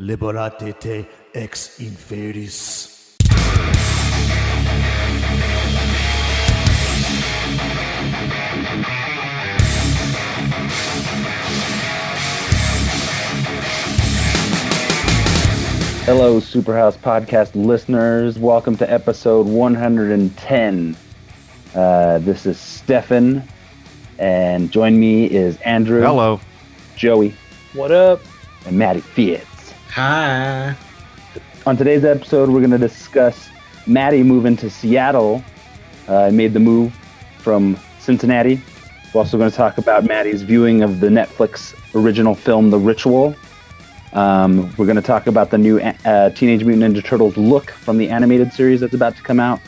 Liberate te ex inferis. Hello, Superhouse Podcast listeners. Welcome to episode 110. Uh, this is Stefan, and join me is Andrew, Hello. Joey, What up? and Maddie Fitz. Hi. On today's episode, we're going to discuss Maddie moving to Seattle. Uh, made the move from Cincinnati. We're also going to talk about Maddie's viewing of the Netflix original film, The Ritual. Um, we're going to talk about the new uh, Teenage Mutant Ninja Turtles look from the animated series that's about to come out.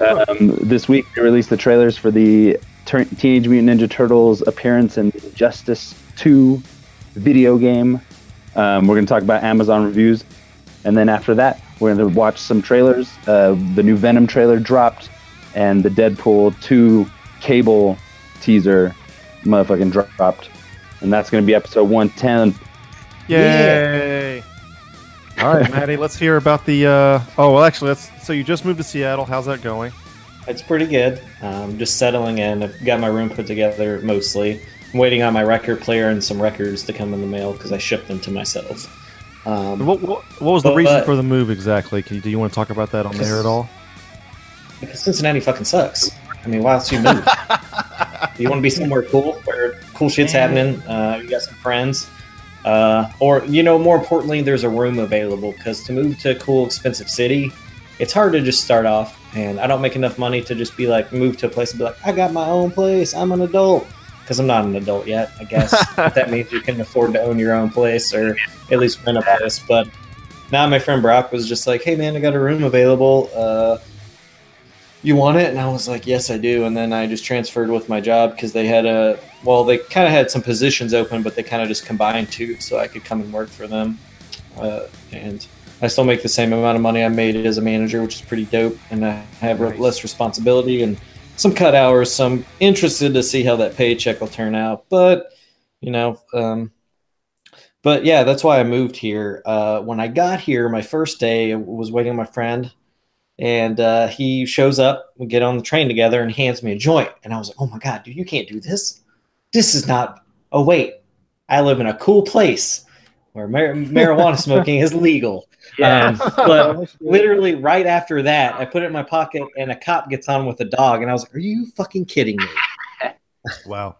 Um, this week, they released the trailers for the Tur- Teenage Mutant Ninja Turtles appearance in Justice 2 video game. Um, we're going to talk about Amazon reviews. And then after that, we're going to watch some trailers. Uh, the new Venom trailer dropped, and the Deadpool 2 cable teaser motherfucking dropped. And that's going to be episode 110. Yay! All right, Maddie, let's hear about the. Uh, oh, well, actually, let's. So you just moved to Seattle. How's that going? It's pretty good. Um, just settling in. I've got my room put together mostly. I'm waiting on my record player and some records to come in the mail because I shipped them to myself. Um, What, what, what was the But- reason but- for the move exactly? Can you, do you want to talk about that on there at all? because Cincinnati fucking sucks. I mean, why else you move? you want to be somewhere cool where cool shit's happening. Uh, you got some friends, uh, or you know, more importantly, there's a room available. Because to move to a cool, expensive city, it's hard to just start off. And I don't make enough money to just be like move to a place and be like, I got my own place. I'm an adult. Because I'm not an adult yet, I guess. that means you can afford to own your own place or at least rent a place. But now my friend Brock was just like, "Hey man, I got a room available. Uh, you want it?" And I was like, "Yes, I do." And then I just transferred with my job because they had a well, they kind of had some positions open, but they kind of just combined two, so I could come and work for them. Uh, and I still make the same amount of money I made as a manager, which is pretty dope. And I have Nice. less responsibility and some cut hours. So I'm interested to see how that paycheck will turn out. But you know, um, but yeah, that's why I moved here. Uh, when I got here, my first day I was waiting on my friend, and uh, he shows up. We get on the train together, and hands me a joint. And I was like, "Oh my god, dude, you can't do this. This is not. Oh wait, I live in a cool place where mar- marijuana smoking is legal." Um, but literally right after that, I put it in my pocket, and a cop gets on with a dog, and I was like, "Are you fucking kidding me?" Wow.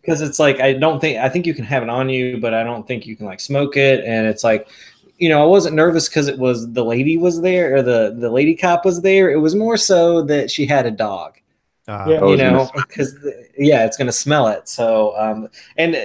because it's like I don't think I think you can have it on you, but I don't think you can like smoke it. And it's like, you know, I wasn't nervous because it was the lady was there or the the lady cop was there. It was more so that she had a dog, Uh, Yeah. you know, because yeah, it's gonna smell it. So um, and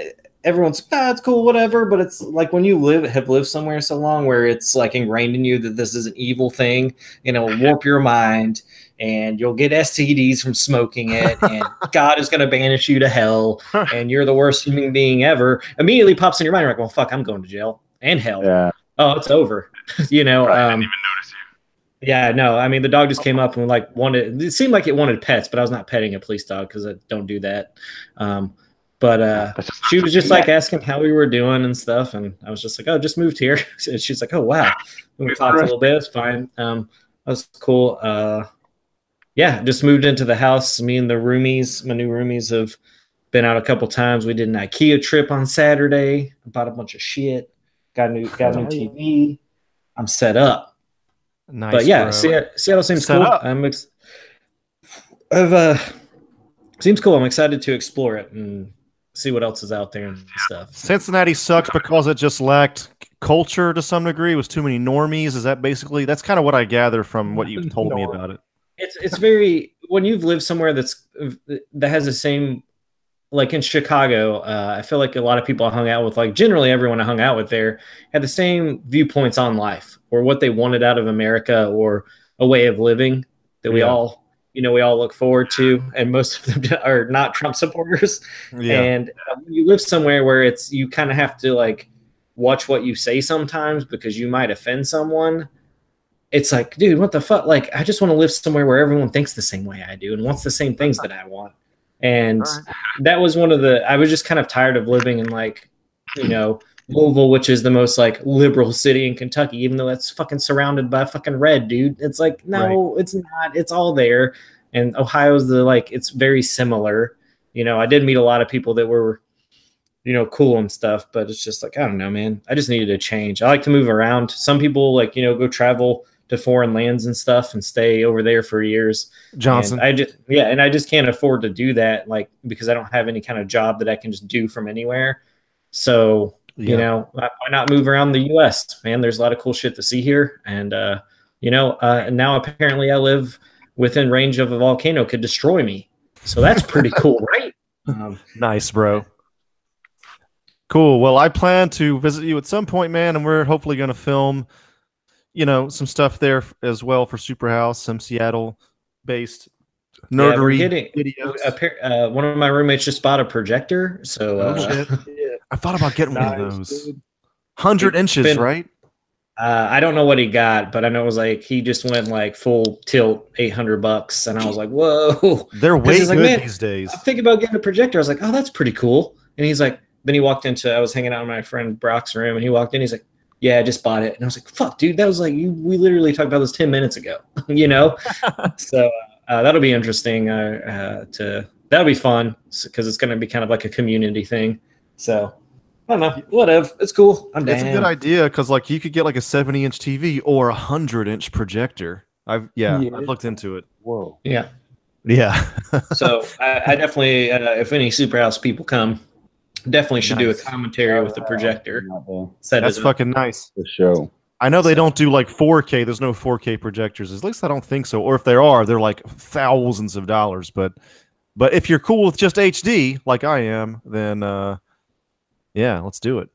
everyone's ah, it's cool, whatever. But it's like when you live have lived somewhere so long where it's like ingrained in you that this is an evil thing, you know, warp your mind. And you'll get STDs from smoking it, and God is going to banish you to hell, and you're the worst human being ever. Immediately pops in your mind, you're like, well, fuck, I'm going to jail and hell. Yeah. Oh, it's over. you know. Right, I um, didn't even notice you. yeah, no. I mean, the dog just came up and like wanted. It seemed like it wanted pets, but I was not petting a police dog because I don't do that. Um, but uh, she was just like asking how we were doing and stuff, and I was just like, "Oh, just moved here." and she's like, "Oh, wow." And we talked a little bit. It's fine. Um, that was cool. Uh, yeah, just moved into the house. Me and the roomies, my new roomies, have been out a couple times. We did an IKEA trip on Saturday. Bought a bunch of shit. Got a new got a new TV. I'm set up nice. but yeah. Seattle, Seattle seems Set cool. up. I'm ex- I've uh seems cool. I'm excited to explore it and see what else is out there and stuff. Cincinnati sucks because it just lacked culture to some degree. It was too many normies. Is that basically? That's kind of what I gather from what you've told me about it. It's it's very when you've lived somewhere that's that has the same like in Chicago, uh, I feel like a lot of people I hung out with, like generally everyone I hung out with there, had the same viewpoints on life or what they wanted out of America or a way of living that we Yeah. all, you know, we all look forward to. And most of them are not Trump supporters. Yeah. And uh, you live somewhere where it's you kind of have to like watch what you say sometimes because you might offend someone. It's like, dude, what the fuck? Like, I just want to live somewhere where everyone thinks the same way I do and wants the same things that I want. And that was one of the. I was just kind of tired of living in like, you know, Louisville, which is the most like liberal city in Kentucky, even though that's fucking surrounded by fucking red, dude. It's like no, it's not. It's all there. And Ohio's the like it's very similar. You know, I did meet a lot of people that were, you know, cool and stuff, but it's just like I don't know, man. I just needed a change. I like to move around. Some people like you know go travel to foreign lands and stuff and stay over there for years. Johnson. And I just yeah, and I just can't afford to do that, like because I don't have any kind of job that I can just do from anywhere. So Yeah. you know, why why not move around the U.S. Man, there's a lot of cool shit to see here, and uh, you know, uh, now apparently I live within range of a volcano could destroy me, so that's pretty cool, right? Um, Nice, bro. Cool. Well, I plan to visit you at some point, man, and we're hopefully going to film, you know, some stuff there as well for Superhouse, some Seattle-based yeah, we're nerdery getting videos. uh, one of my roommates just bought a projector, so Oh, uh, shit. I thought about getting one of those. dude. Hundred inches, been- right? Uh, I don't know what he got, but I know it was like he just went like full tilt, eight hundred bucks, and I was like, "Whoa!" They're way he's like, good these days. I'm thinking about getting a projector. I was like, "Oh, that's pretty cool." And he's like, then he walked into. I was hanging out in my friend Brock's room, and he walked in. He's like, "Yeah, I just bought it." And I was like, "Fuck, dude, that was like you. We literally talked about this ten minutes ago, you know." so uh, that'll be interesting uh, uh, to. That'll be fun because it's going to be kind of like a community thing. So I don't know. Whatever. It's cool. I'm down. It's a good idea because like you could get like a seventy-inch TV or a hundred-inch projector. I've yeah, Yeah. I've looked into it. Whoa. Yeah. Yeah. so I, I definitely, uh, if any Superhouse people come, definitely should do a Nice. commentary with the projector. Set That's it up. fucking nice. show. I know they don't do like 4K. There's no 4K projectors. At least I don't think so. Or if there are, they're like thousands of dollars. But but if you're cool with just HD, like I am, then uh yeah, let's do it.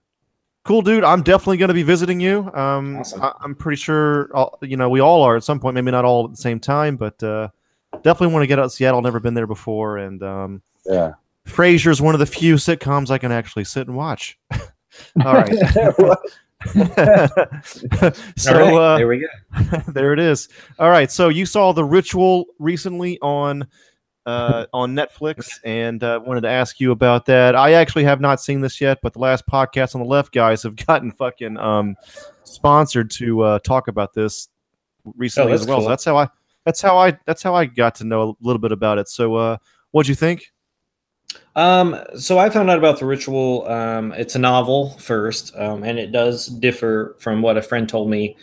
Cool, dude. I'm definitely going to be visiting you. Um, Awesome. I, I'm pretty sure, I'll, you know, we all are at some point. Maybe not all at the same time, but uh, definitely want to get out to Seattle. Never been there before, and um, Yeah. is one of the few sitcoms I can actually sit and watch. all right. so right, uh, there we go. there it is. All right. So you saw the ritual recently on uh, on Netflix, and uh, wanted to ask you about that. I actually have not seen this yet, but the last podcast on the left guys have gotten fucking um, sponsored to uh, talk about this recently Oh, as well. So that's how I that's how I that's how I got to know a little bit about it. So uh, what'd you think? Um, so I found out about the ritual. Um, it's a novel first, um, and it does differ from what a friend told me.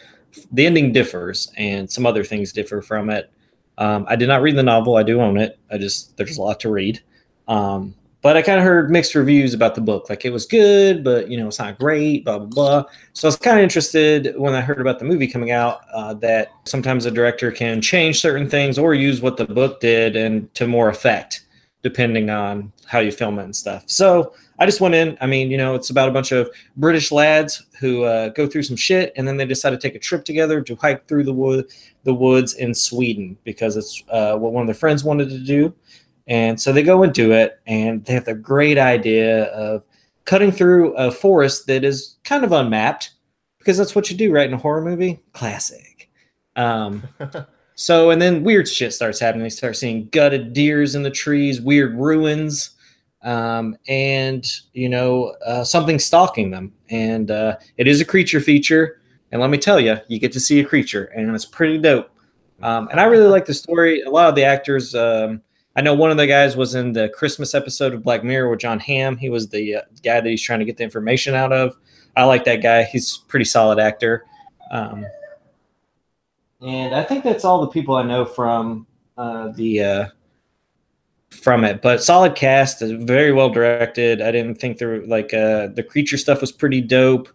The ending differs, and some other things differ from it. Um, I did not read the novel. I do own it. I just there's a lot to read. Um, but I kind of heard mixed reviews about the book. Like it was good, but you know it's not great. Blah blah blah. So I was kind of interested when I heard about the movie coming out. Uh, that sometimes a director can change certain things or use what the book did and to more effect depending on how you film it and stuff. So I just went in. I mean, you know, it's about a bunch of British lads who uh, go through some shit, and then they decide to take a trip together to hike through the wood, the woods in Sweden because it's uh, what one of their friends wanted to do. And so they go and do it, and they have the great idea of cutting through a forest that is kind of unmapped because that's what you do, right? In a horror movie, classic. Um, so, and then weird shit starts happening. They start seeing gutted deers in the trees, weird ruins, um, and you know uh, something stalking them. And uh, it is a creature feature. And let me tell you, you get to see a creature, and it's pretty dope. Um, and I really like the story. A lot of the actors. Um, I know one of the guys was in the Christmas episode of Black Mirror with Jon Hamm. He was the uh, guy that he's trying to get the information out of. I like that guy. He's pretty solid actor. Um, and I think that's all the people I know from uh, the uh, from it. But solid cast, uh, very well directed. I didn't think there were, like uh, the creature stuff was pretty dope,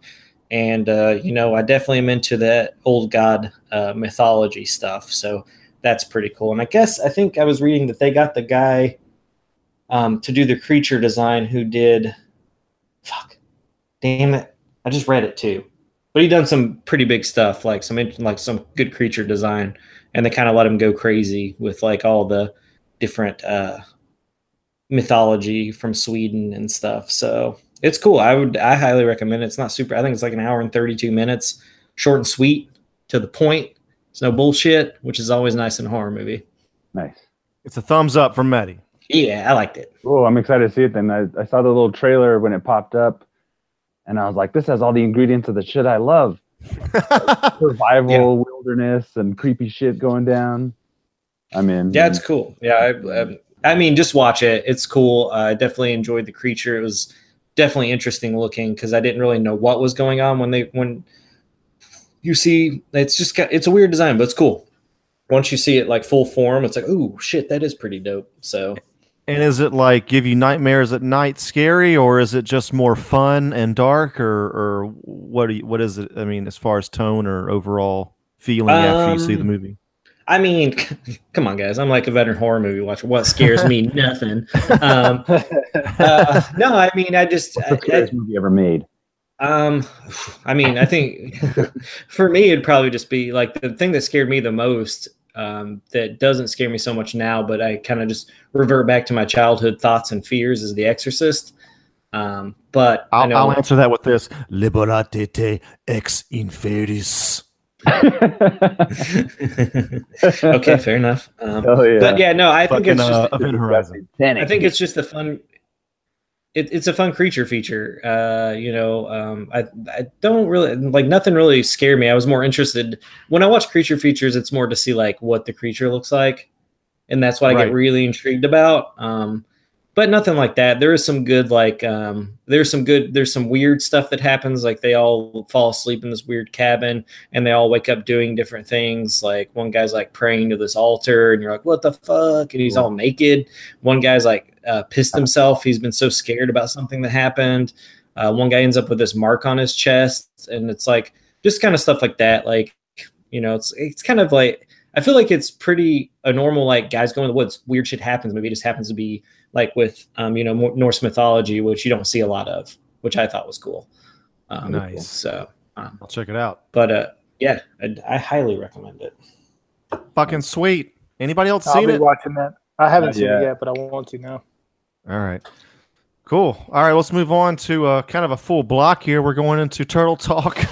and uh, you know I definitely am into that old god uh, mythology stuff. So that's pretty cool. And I guess I think I was reading that they got the guy um, to do the creature design who did. Fuck, damn it! I just read it too but he done some pretty big stuff, like some like some good creature design, and they kind of let him go crazy with like all the different uh, mythology from Sweden and stuff. So it's cool. I would I highly recommend it. It's not super. I think it's like an hour and thirty two minutes, short and sweet, to the point. It's no bullshit, which is always nice in a horror movie. Nice. It's a thumbs up from Maddie. Yeah, I liked it. Oh, I'm excited to see it then. I, I saw the little trailer when it popped up, and I was like, this has all the ingredients of the shit I love: survival, wilderness, and creepy shit going down. I mean, Yeah, it's cool. Yeah, I, I, I mean, just watch it. It's cool. Uh, I definitely enjoyed the creature. It was definitely interesting looking because I didn't really know what was going on when they when you see. It's just ki- it's a weird design, but it's cool. Once you see it like full form, it's like, oh shit, that is pretty dope. So And is it like give you nightmares at night, scary, or is it just more fun and dark, or or what? Do you, what is it? I mean, as far as tone or overall feeling after you see the Um, movie. I mean, come on, guys. I'm like a veteran horror movie watcher. What scares me? Nothing. Um, uh, no, I mean, I just, What's the scariest movie ever made? Um, I mean, I think for me, it'd probably just be like the thing that scared me the most. Um, that doesn't scare me so much now, but I kind of just revert back to my childhood thoughts and fears is The Exorcist. Um, but I I'll, know, I'll answer that with this. Liberate te ex inferis. okay, fair enough. Um, Oh yeah. But yeah, no, I think Fucking it's just uh, Event Horizon. I think it's just a fun. It, it's a fun creature feature. Uh, you know, um, I I don't really like nothing really scared me. I was more interested when I watch creature features. It's more to see like what the creature looks like, and that's what I Right. get really intrigued about. Um, but nothing like that. There is some good like um, there's some good there's some weird stuff that happens. Like they all fall asleep in this weird cabin, and they all wake up doing different things. Like one guy's like praying to this altar, and you're like, what the fuck? And he's all naked. One guy's like uh, pissed himself. He's been so scared about something that happened. Uh, one guy ends up with this mark on his chest, and it's like just kind of stuff like that. Like you know, it's it's kind of like I feel like it's pretty a normal like guys go in the woods, weird shit happens. Maybe it just happens to be like with um, you know Mo- Norse mythology, which you don't see a lot of, which I thought was cool. Um, Nice. So, um, I'll check it out. but uh, yeah, I, I highly recommend it. Fucking sweet. Anybody else I'll seen be it? watching that. I haven't Not seen yet. it yet, but I want to now. All right. Cool. All right, let's move on to uh, kind of a full block here. We're going into Turtle Talk.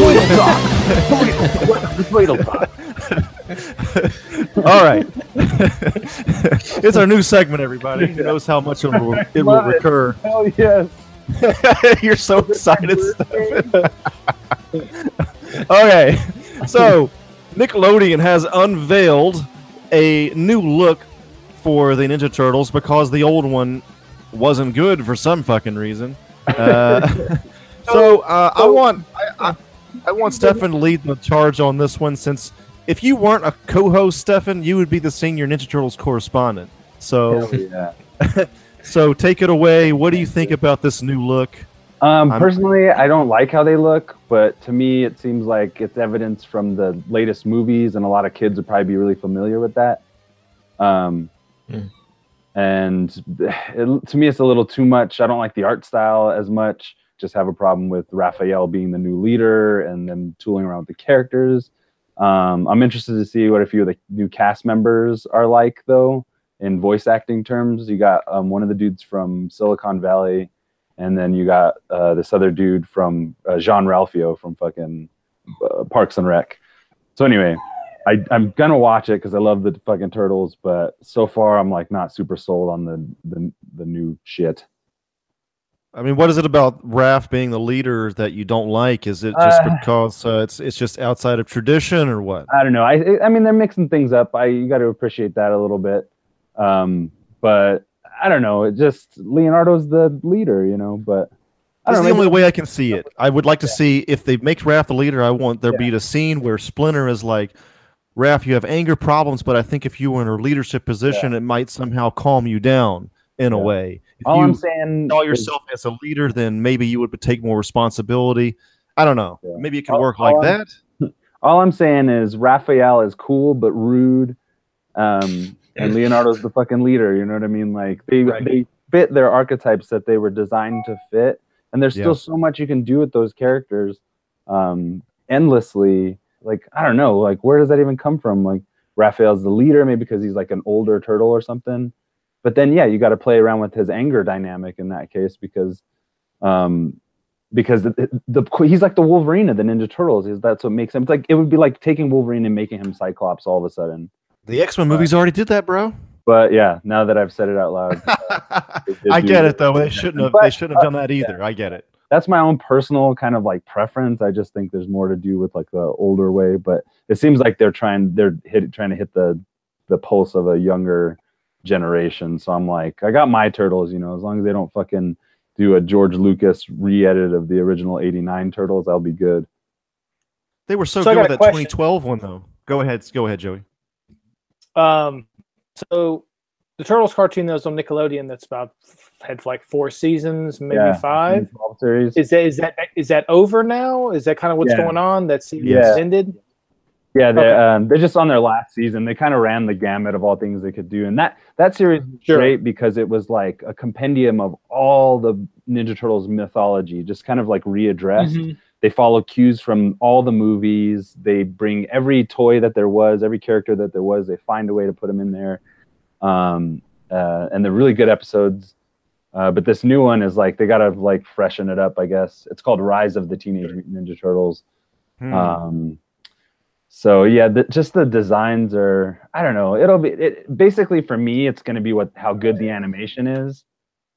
All right. it's our new segment, everybody. Who knows how much it will, it will recur? Hell yes. You're so excited, Stefan. okay, so Nickelodeon has unveiled a new look for the Ninja Turtles because the old one wasn't good for some fucking reason. Uh, so uh, I want I, I, I want Stefan to lead the charge on this one since if you weren't a co-host, Stefan, you would be the senior Ninja Turtles correspondent. So yeah. so take it away. What do you think about this new look? Um, personally, I don't like how they look, but to me, it seems like it's evidence from the latest movies, and a lot of kids would probably be really familiar with that. Um, Hmm. And it, to me, it's a little too much. I don't like the art style as much. Just have a problem with Raphael being the new leader and then tooling around with the characters. Um, I'm interested to see what a few of the new cast members are like, though, in voice acting terms. You got um, one of the dudes from Silicon Valley and then you got uh, this other dude from uh, Jean Ralphio from fucking uh, Parks and Rec. So anyway, I, I'm gonna watch it because I love the fucking turtles, but so far I'm like not super sold on the the, the new shit. I mean, what is it about Raph being the leader that you don't like? Is it just Uh, because uh, it's it's just outside of tradition, or what? I don't know. I I mean they're mixing things up. I you got to appreciate that a little bit. Um, but I don't know. It just Leonardo's the leader, you know. But That's the only way I can see it. I would like to see if they make Raph the leader. I want there be a scene where Splinter is like, Raph, you have anger problems, but I think if you were in a leadership position, it might somehow calm you down in a way. If All I'm saying is- yourself as a leader, then maybe you would take more responsibility. I don't know. Yeah. Maybe it can All- work like all I'm- that. all I'm saying is Raphael is cool but rude, um, and Leonardo's the fucking leader. You know what I mean? Like they Right. they fit their archetypes that they were designed to fit, and there's Yeah. still so much you can do with those characters, um, endlessly. Like I don't know, like where does that even come from? Like Raphael's the leader, maybe because he's like an older turtle or something. But then yeah, you got to play around with his anger dynamic in that case because um, because the, the, he's like the Wolverine of the Ninja Turtles. Is that's what makes him? It's like it would be like taking Wolverine and making him Cyclops all of a sudden. The X Men movies already did that, bro. But yeah, now that I've said it out loud, uh, did I get it though. They shouldn't have. But- They shouldn't have done that either. I get it. that's my own personal kind of like preference. I just think there's more to do with like the older way, but it seems like they're trying they're hit, trying to hit the the pulse of a younger generation. So I'm like, I got my turtles, you know, as long as they don't fucking do a George Lucas re-edit of the original '89 turtles, I'll be good. They were so, So good with that question. 2012 one though. Go ahead. Go ahead, Joey. Um, so the Turtles cartoon that was on Nickelodeon that's about had like four seasons, maybe Yeah, five. series. Is that is that is that over now? Is that kind of what's Yeah. going on? That season Yeah. ended. Yeah, they're Okay. um, they're just on their last season. They kind of ran the gamut of all things they could do, and that that series was Sure. great because it was like a compendium of all the Ninja Turtles mythology, just kind of like readdressed. Mhm. They follow cues from all the movies. They bring every toy that there was, every character that there was. They find a way to put them in there, um, uh, and they're really good episodes. Uh, but this new one is like they gotta like freshen it up. I guess it's called Rise of the Teenage Mutant Ninja Turtles. Hmm. Um, so yeah, the, just the designs are. I don't know. It'll be it, basically for me. It's going to be what how good the animation is.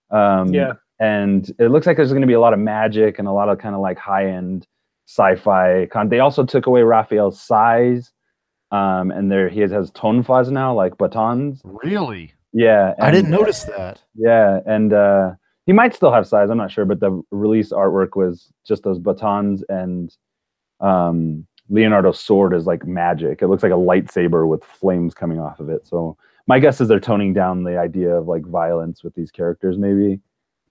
Um, Yeah. and it looks like there's going to be a lot of magic and a lot of kind of like high end sci-fi. Con- they also took away Raphael's sais, um, and there he has, has tonfas now, like batons. really? Yeah, I didn't notice that. yeah, and uh, he might still have sais. I'm not sure, but the release artwork was just those batons and um, Leonardo's sword is like magic. It looks like a lightsaber with flames coming off of it. So my guess is they're toning down the idea of like violence with these characters, maybe,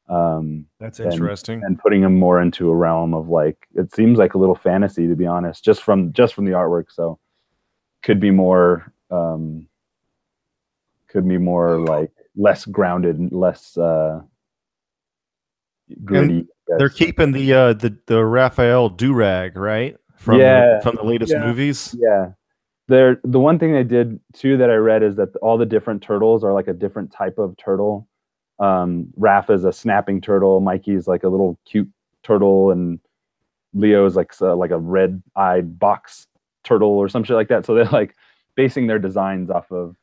um, That's And- interesting. and putting them more into a realm of like it seems like a little fantasy to be honest, just from just from the artwork. So could be more. Um, could be more like less grounded, and less uh, gritty. I They're keeping the uh, the the Raphael durag right from Yeah. the, from the latest Yeah. movies. Yeah. There the one thing they did too that I read is that all the different turtles are like a different type of turtle. Um Raph is a snapping turtle, Mikey's like a little cute turtle and Leo is like uh, like a red-eyed box turtle or some shit like that. So they're like basing their designs off of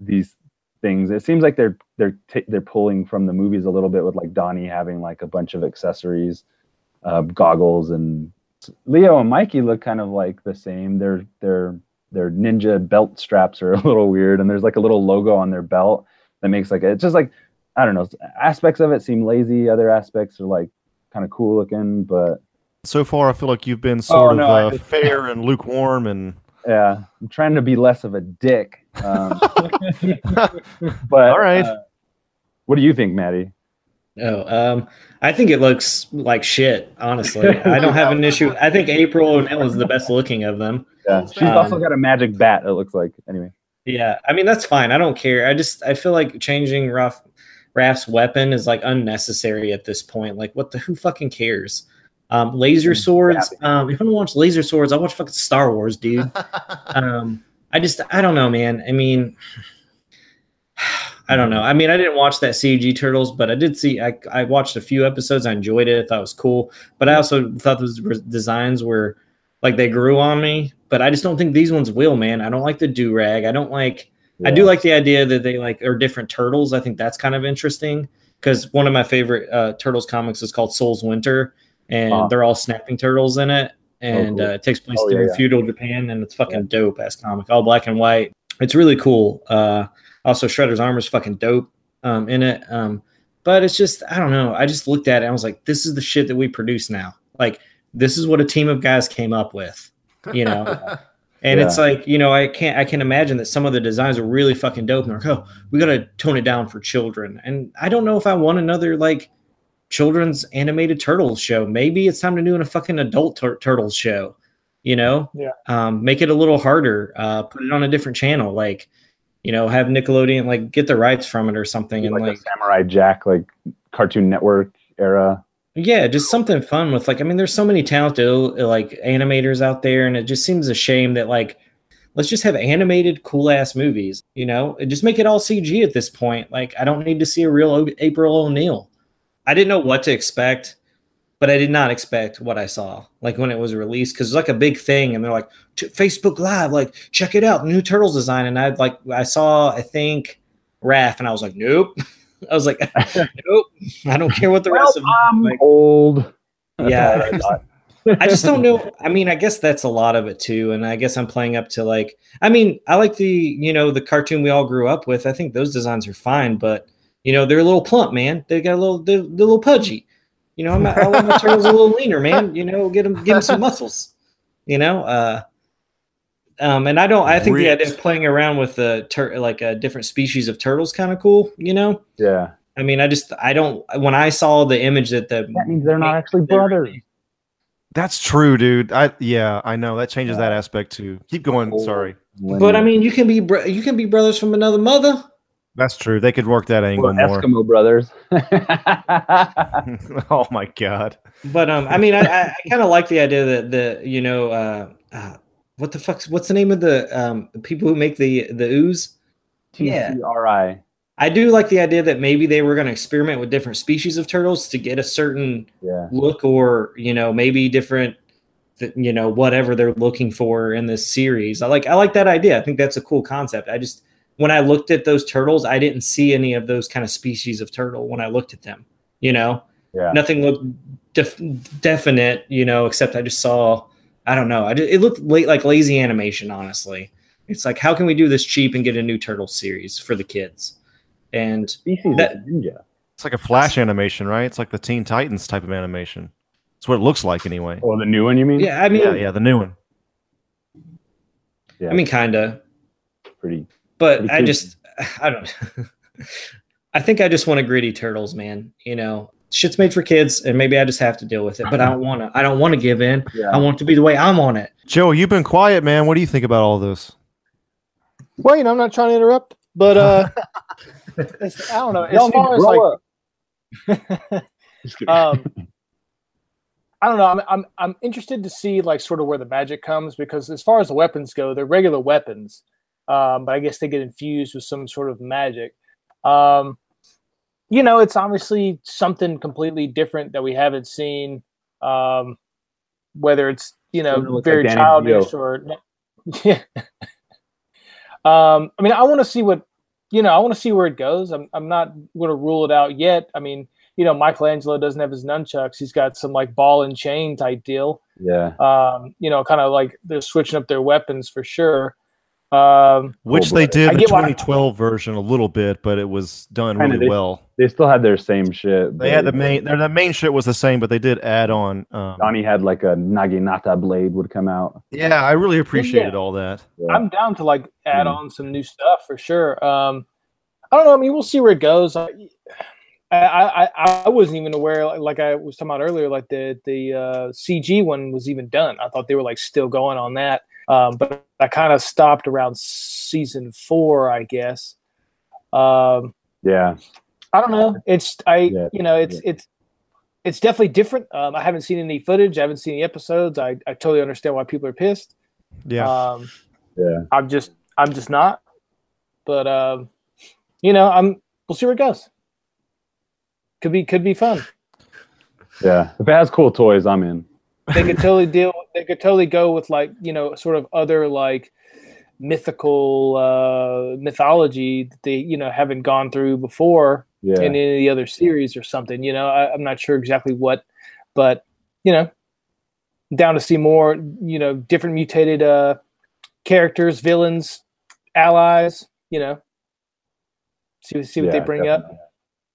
these things. It seems like they're they're t- they're pulling from the movies a little bit with like Donnie having like a bunch of accessories, uh, goggles and Leo and Mikey look kind of like the same. Their their their ninja belt straps are a little weird, and there's like a little logo on their belt that makes like it's just like I don't know. Aspects of it seem lazy. Other aspects are like kind of cool looking, but So far, I feel like you've been sort Oh, no, of uh, just- fair and lukewarm, and yeah, I'm trying to be less of a dick. Um, but All right. uh, what do you think, Maddie? Oh, um, I think it looks like shit. Honestly, I don't have an issue. I think April O'Neil is the best looking of them. Yeah, she's Um, also got a magic bat. It looks like anyway. Yeah, I mean that's fine. I don't care. I just I feel like changing Raph, Raph's weapon is like unnecessary at this point. Like, what the who fucking cares? Um, laser swords. Um, if I want to watch laser swords, I'll watch fucking Star Wars, dude. um, I just I don't know, man. I mean, I don't know. I mean, I didn't watch that CG Turtles, but I did see. I I watched a few episodes. I enjoyed it. I thought it was cool, but I also thought those designs were like they grew on me. But I just don't think these ones will, man. I don't like the do rag. I don't like. I do like the idea that they like are different turtles. I think that's kind of interesting because one of my favorite uh, turtles comics is called Soul's Winter, and Ah. they're all snapping turtles in it, and cool. uh, it takes place Oh, yeah, during yeah. feudal Japan, and it's fucking dope ass comic, all black and white. It's really cool. Uh, also, Shredder's armor is fucking dope um, in it. Um, but it's just I don't know. I just looked at it and I was like, this is the shit that we produce now. Like this is what a team of guys came up with, you know. And it's like, you know, I can't I can imagine that some of the designs are really fucking dope. And like, oh, we gotta tone it down for children. And I don't know if I want another like children's animated turtles show. Maybe it's time to do a fucking adult tur- turtles show. You know, Yeah. Um, make it a little harder. Uh, put it on a different channel. Like, you know, have Nickelodeon like get the rights from it or something, and like, like Samurai Jack, like Cartoon Network era. yeah, just something fun with like I mean, there's so many talented like animators out there, and it just seems a shame that like let's just have animated cool ass movies, you know, and just make it all CG at this point. Like I don't need to see a real o- April O'Neil. I didn't know what to expect, but I did not expect what I saw like when it was released because it's like a big thing, and they're like Facebook Live, like check it out, new Turtles design, and I like I saw I think Raph, and I was like, nope. I was like, nope. I don't care what the rest of I'm like. old. Yeah. I. I just don't know. I mean, I guess that's a lot of it too. And I guess I'm playing up to like, I mean, I like the, you know, the cartoon we all grew up with. I think those designs are fine, but, you know, they're a little plump, man. They got a little, they're, they're a little pudgy. You know, I'm, I want my turtles a little leaner, man. You know, get them, give them some muscles, you know? Uh, um, and I don't, I think the idea of playing around with the tur- like a different species of turtles kind of cool, you know? Yeah. I mean, I just, I don't, when I saw the image that the, That means they're not actually They're- brothers. That's true, dude. I yeah, I know that changes that aspect too. Keep going. Old Sorry, but I mean, you can be, bro- you can be brothers from another mother. That's true. They could work that angle Or more. Eskimo brothers. oh my god. But um, I mean, I, I, I kind of like the idea that the you know uh, uh, what the fuck's what's the name of the um people who make the the ooze? Yeah. I do like the idea that maybe they were going to experiment with different species of turtles to get a certain Yeah. look, or you know maybe different, you know whatever they're looking for in this series. I like I like that idea. I think that's a cool concept. I just when I looked at those turtles, I didn't see any of those kind of species of turtle when I looked at them. You know, Yeah. nothing looked def- definite, you know, except I just saw, I don't know, I ju- it looked late like lazy animation. Honestly, it's like how can we do this cheap and get a new turtle series for the kids? And Species That- ninja. It's like a flash animation, right? It's like the Teen Titans type of animation. That's what it looks like anyway. Oh, the new one you mean? yeah, I mean, Yeah, yeah, the new one. Yeah. I mean, kinda, Pretty. But I just, I don't. I think I just want a gritty turtles, man. You know, shit's made for kids, and maybe I just have to deal with it. But I don't want to. I don't want to give in. I want it to be the way I'm on it. Joe, you've been quiet, man. What do you think about all this? Well, you know, I'm not trying to interrupt, but uh, it's, I don't know. As far as like, up. Just kidding. um, I don't know. I'm, I'm I'm interested to see like sort of where the magic comes because as far as the weapons go, they're regular weapons, um, but I guess they get infused with some sort of magic. Um, you know, it's obviously something completely different that we haven't seen. Um, whether it's you know very like childish DeVito. or yeah. um, I mean, I want to see what you know. I want to see where it goes. I'm I'm not going to rule it out yet. I mean, you know, Michelangelo doesn't have his nunchucks. He's got some like ball and chain type deal. yeah. Um, you know, kind of like they're switching up their weapons for sure. Um, Which Oh, they did I the get why- 2012 version a little bit, but it was done Kinda really did. well. They still had their same shit. They had the main, their the main shit was the same, but they did add on. Um, Donnie had like a Naginata blade would come out. yeah, I really appreciated all that. Yeah. I'm down to like add Mhm. on some new stuff for sure. Um, I don't know. I mean, we'll see where it goes. I, I, I, I wasn't even aware, like, like I was talking about earlier, like the the uh, CG one was even done. I thought they were like still going on that, um, but I kind of stopped around season four, I guess. Um, yeah. I don't know. It's I, Yeah, you know, it's it's it's definitely different. Um, I haven't seen any footage. I haven't seen any episodes. I, I totally understand why people are pissed. Yeah. Um, Yeah. I'm just I'm just not. But um, you know, I'm we'll see where it goes. Could be could be fun. Yeah. If it has cool toys, I'm in. They could totally deal they could totally go with like, you know, sort of other like mythical uh mythology that they, you know, haven't gone through before Yeah. in any of the other series or something. You know, I, I'm not sure exactly what, but you know, down to see more, you know, different mutated uh characters, villains, allies, you know. See see what they Yeah, bring up definitely.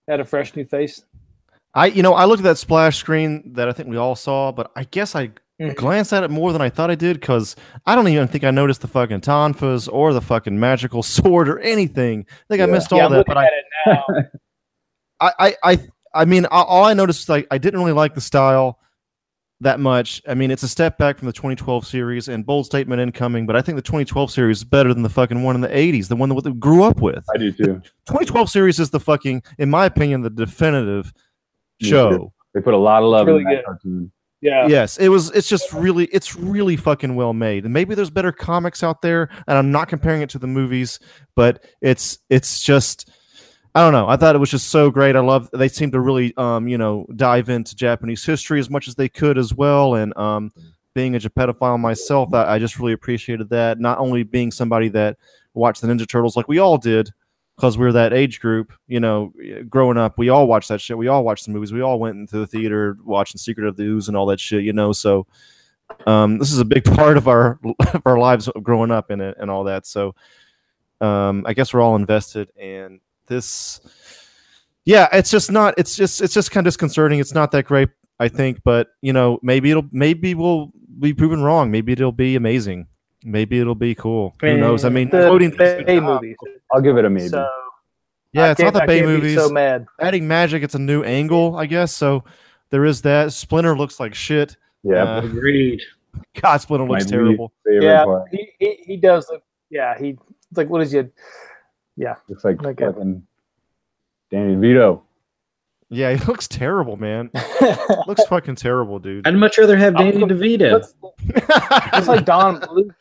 at a fresh new face. I, you know, I looked at that splash screen that I think we all saw, but I guess I Mhm. glanced at it more than I thought I did because I don't even think I noticed the fucking tonfas or the fucking magical sword or anything. I think I missed all yeah, I'm that, looking but I, at it now. I, I, I, I mean, all- all I noticed is like I didn't really like the style that much. I mean, it's a step back from the 2012 series and bold statement incoming, but I think the 2012 series is better than the fucking one in the 80s, the one that we grew up with. I do too. 2012 series is the fucking, in my opinion, the definitive Me show. They put a lot of love really in that good. cartoon. yeah. Yes, it was. It's just really, it's really fucking well made. And maybe there's better comics out there, and I'm not comparing it to the movies, but it's, it's just, I don't know. I thought it was just so great. I love they seem to really um, you know, dive into Japanese history as much as they could as well. And um being a Japetophile myself, I, I just really appreciated that. Not only being somebody that watched the Ninja Turtles like we all did, because we are that age group, you know, growing up, we all watched that shit. We all watched the movies. We all went into the theater watching Secret of the Ooze and all that shit, you know. So um, this is a big part of our of our lives growing up in it and all that. So um, I guess we're all invested, and this, yeah, it's just not. It's just it's just kind of disconcerting. It's not that great, I think, but you know, maybe it'll maybe we'll be proven wrong. Maybe it'll be amazing. Maybe it'll be cool. Who knows? I mean, the including Bay movies. I'll give it a maybe. So yeah, I it's not the I Bay movies. So mad. Adding magic, it's a new angle, I guess. So there is that. Splinter looks like shit. yeah, Uh, Agreed. God, Splinter looks My terrible. Yeah, he, he he does look. Yeah, he it's like what is he? Yeah, looks like Like a- Danny DeVito. Yeah, he looks terrible, man. looks fucking terrible, dude. I'd much rather have Danny I'm- DeVito. It's, it's like Don Bluth.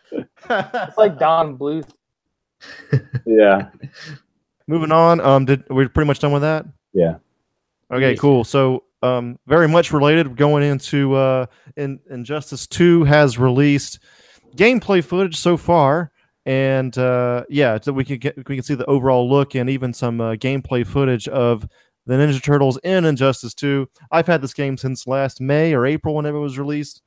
It's like Don Bluth. Yeah, Moving on. Um, did we're pretty much done with that? yeah. Okay, Yes. cool. So, um, very much related. Going into uh, in Injustice Two has released gameplay footage so far, and uh, yeah, so we can get we can see the overall look and even some uh, gameplay footage of the Ninja Turtles in Injustice Two. I've had this game since last May or April, whenever it was released,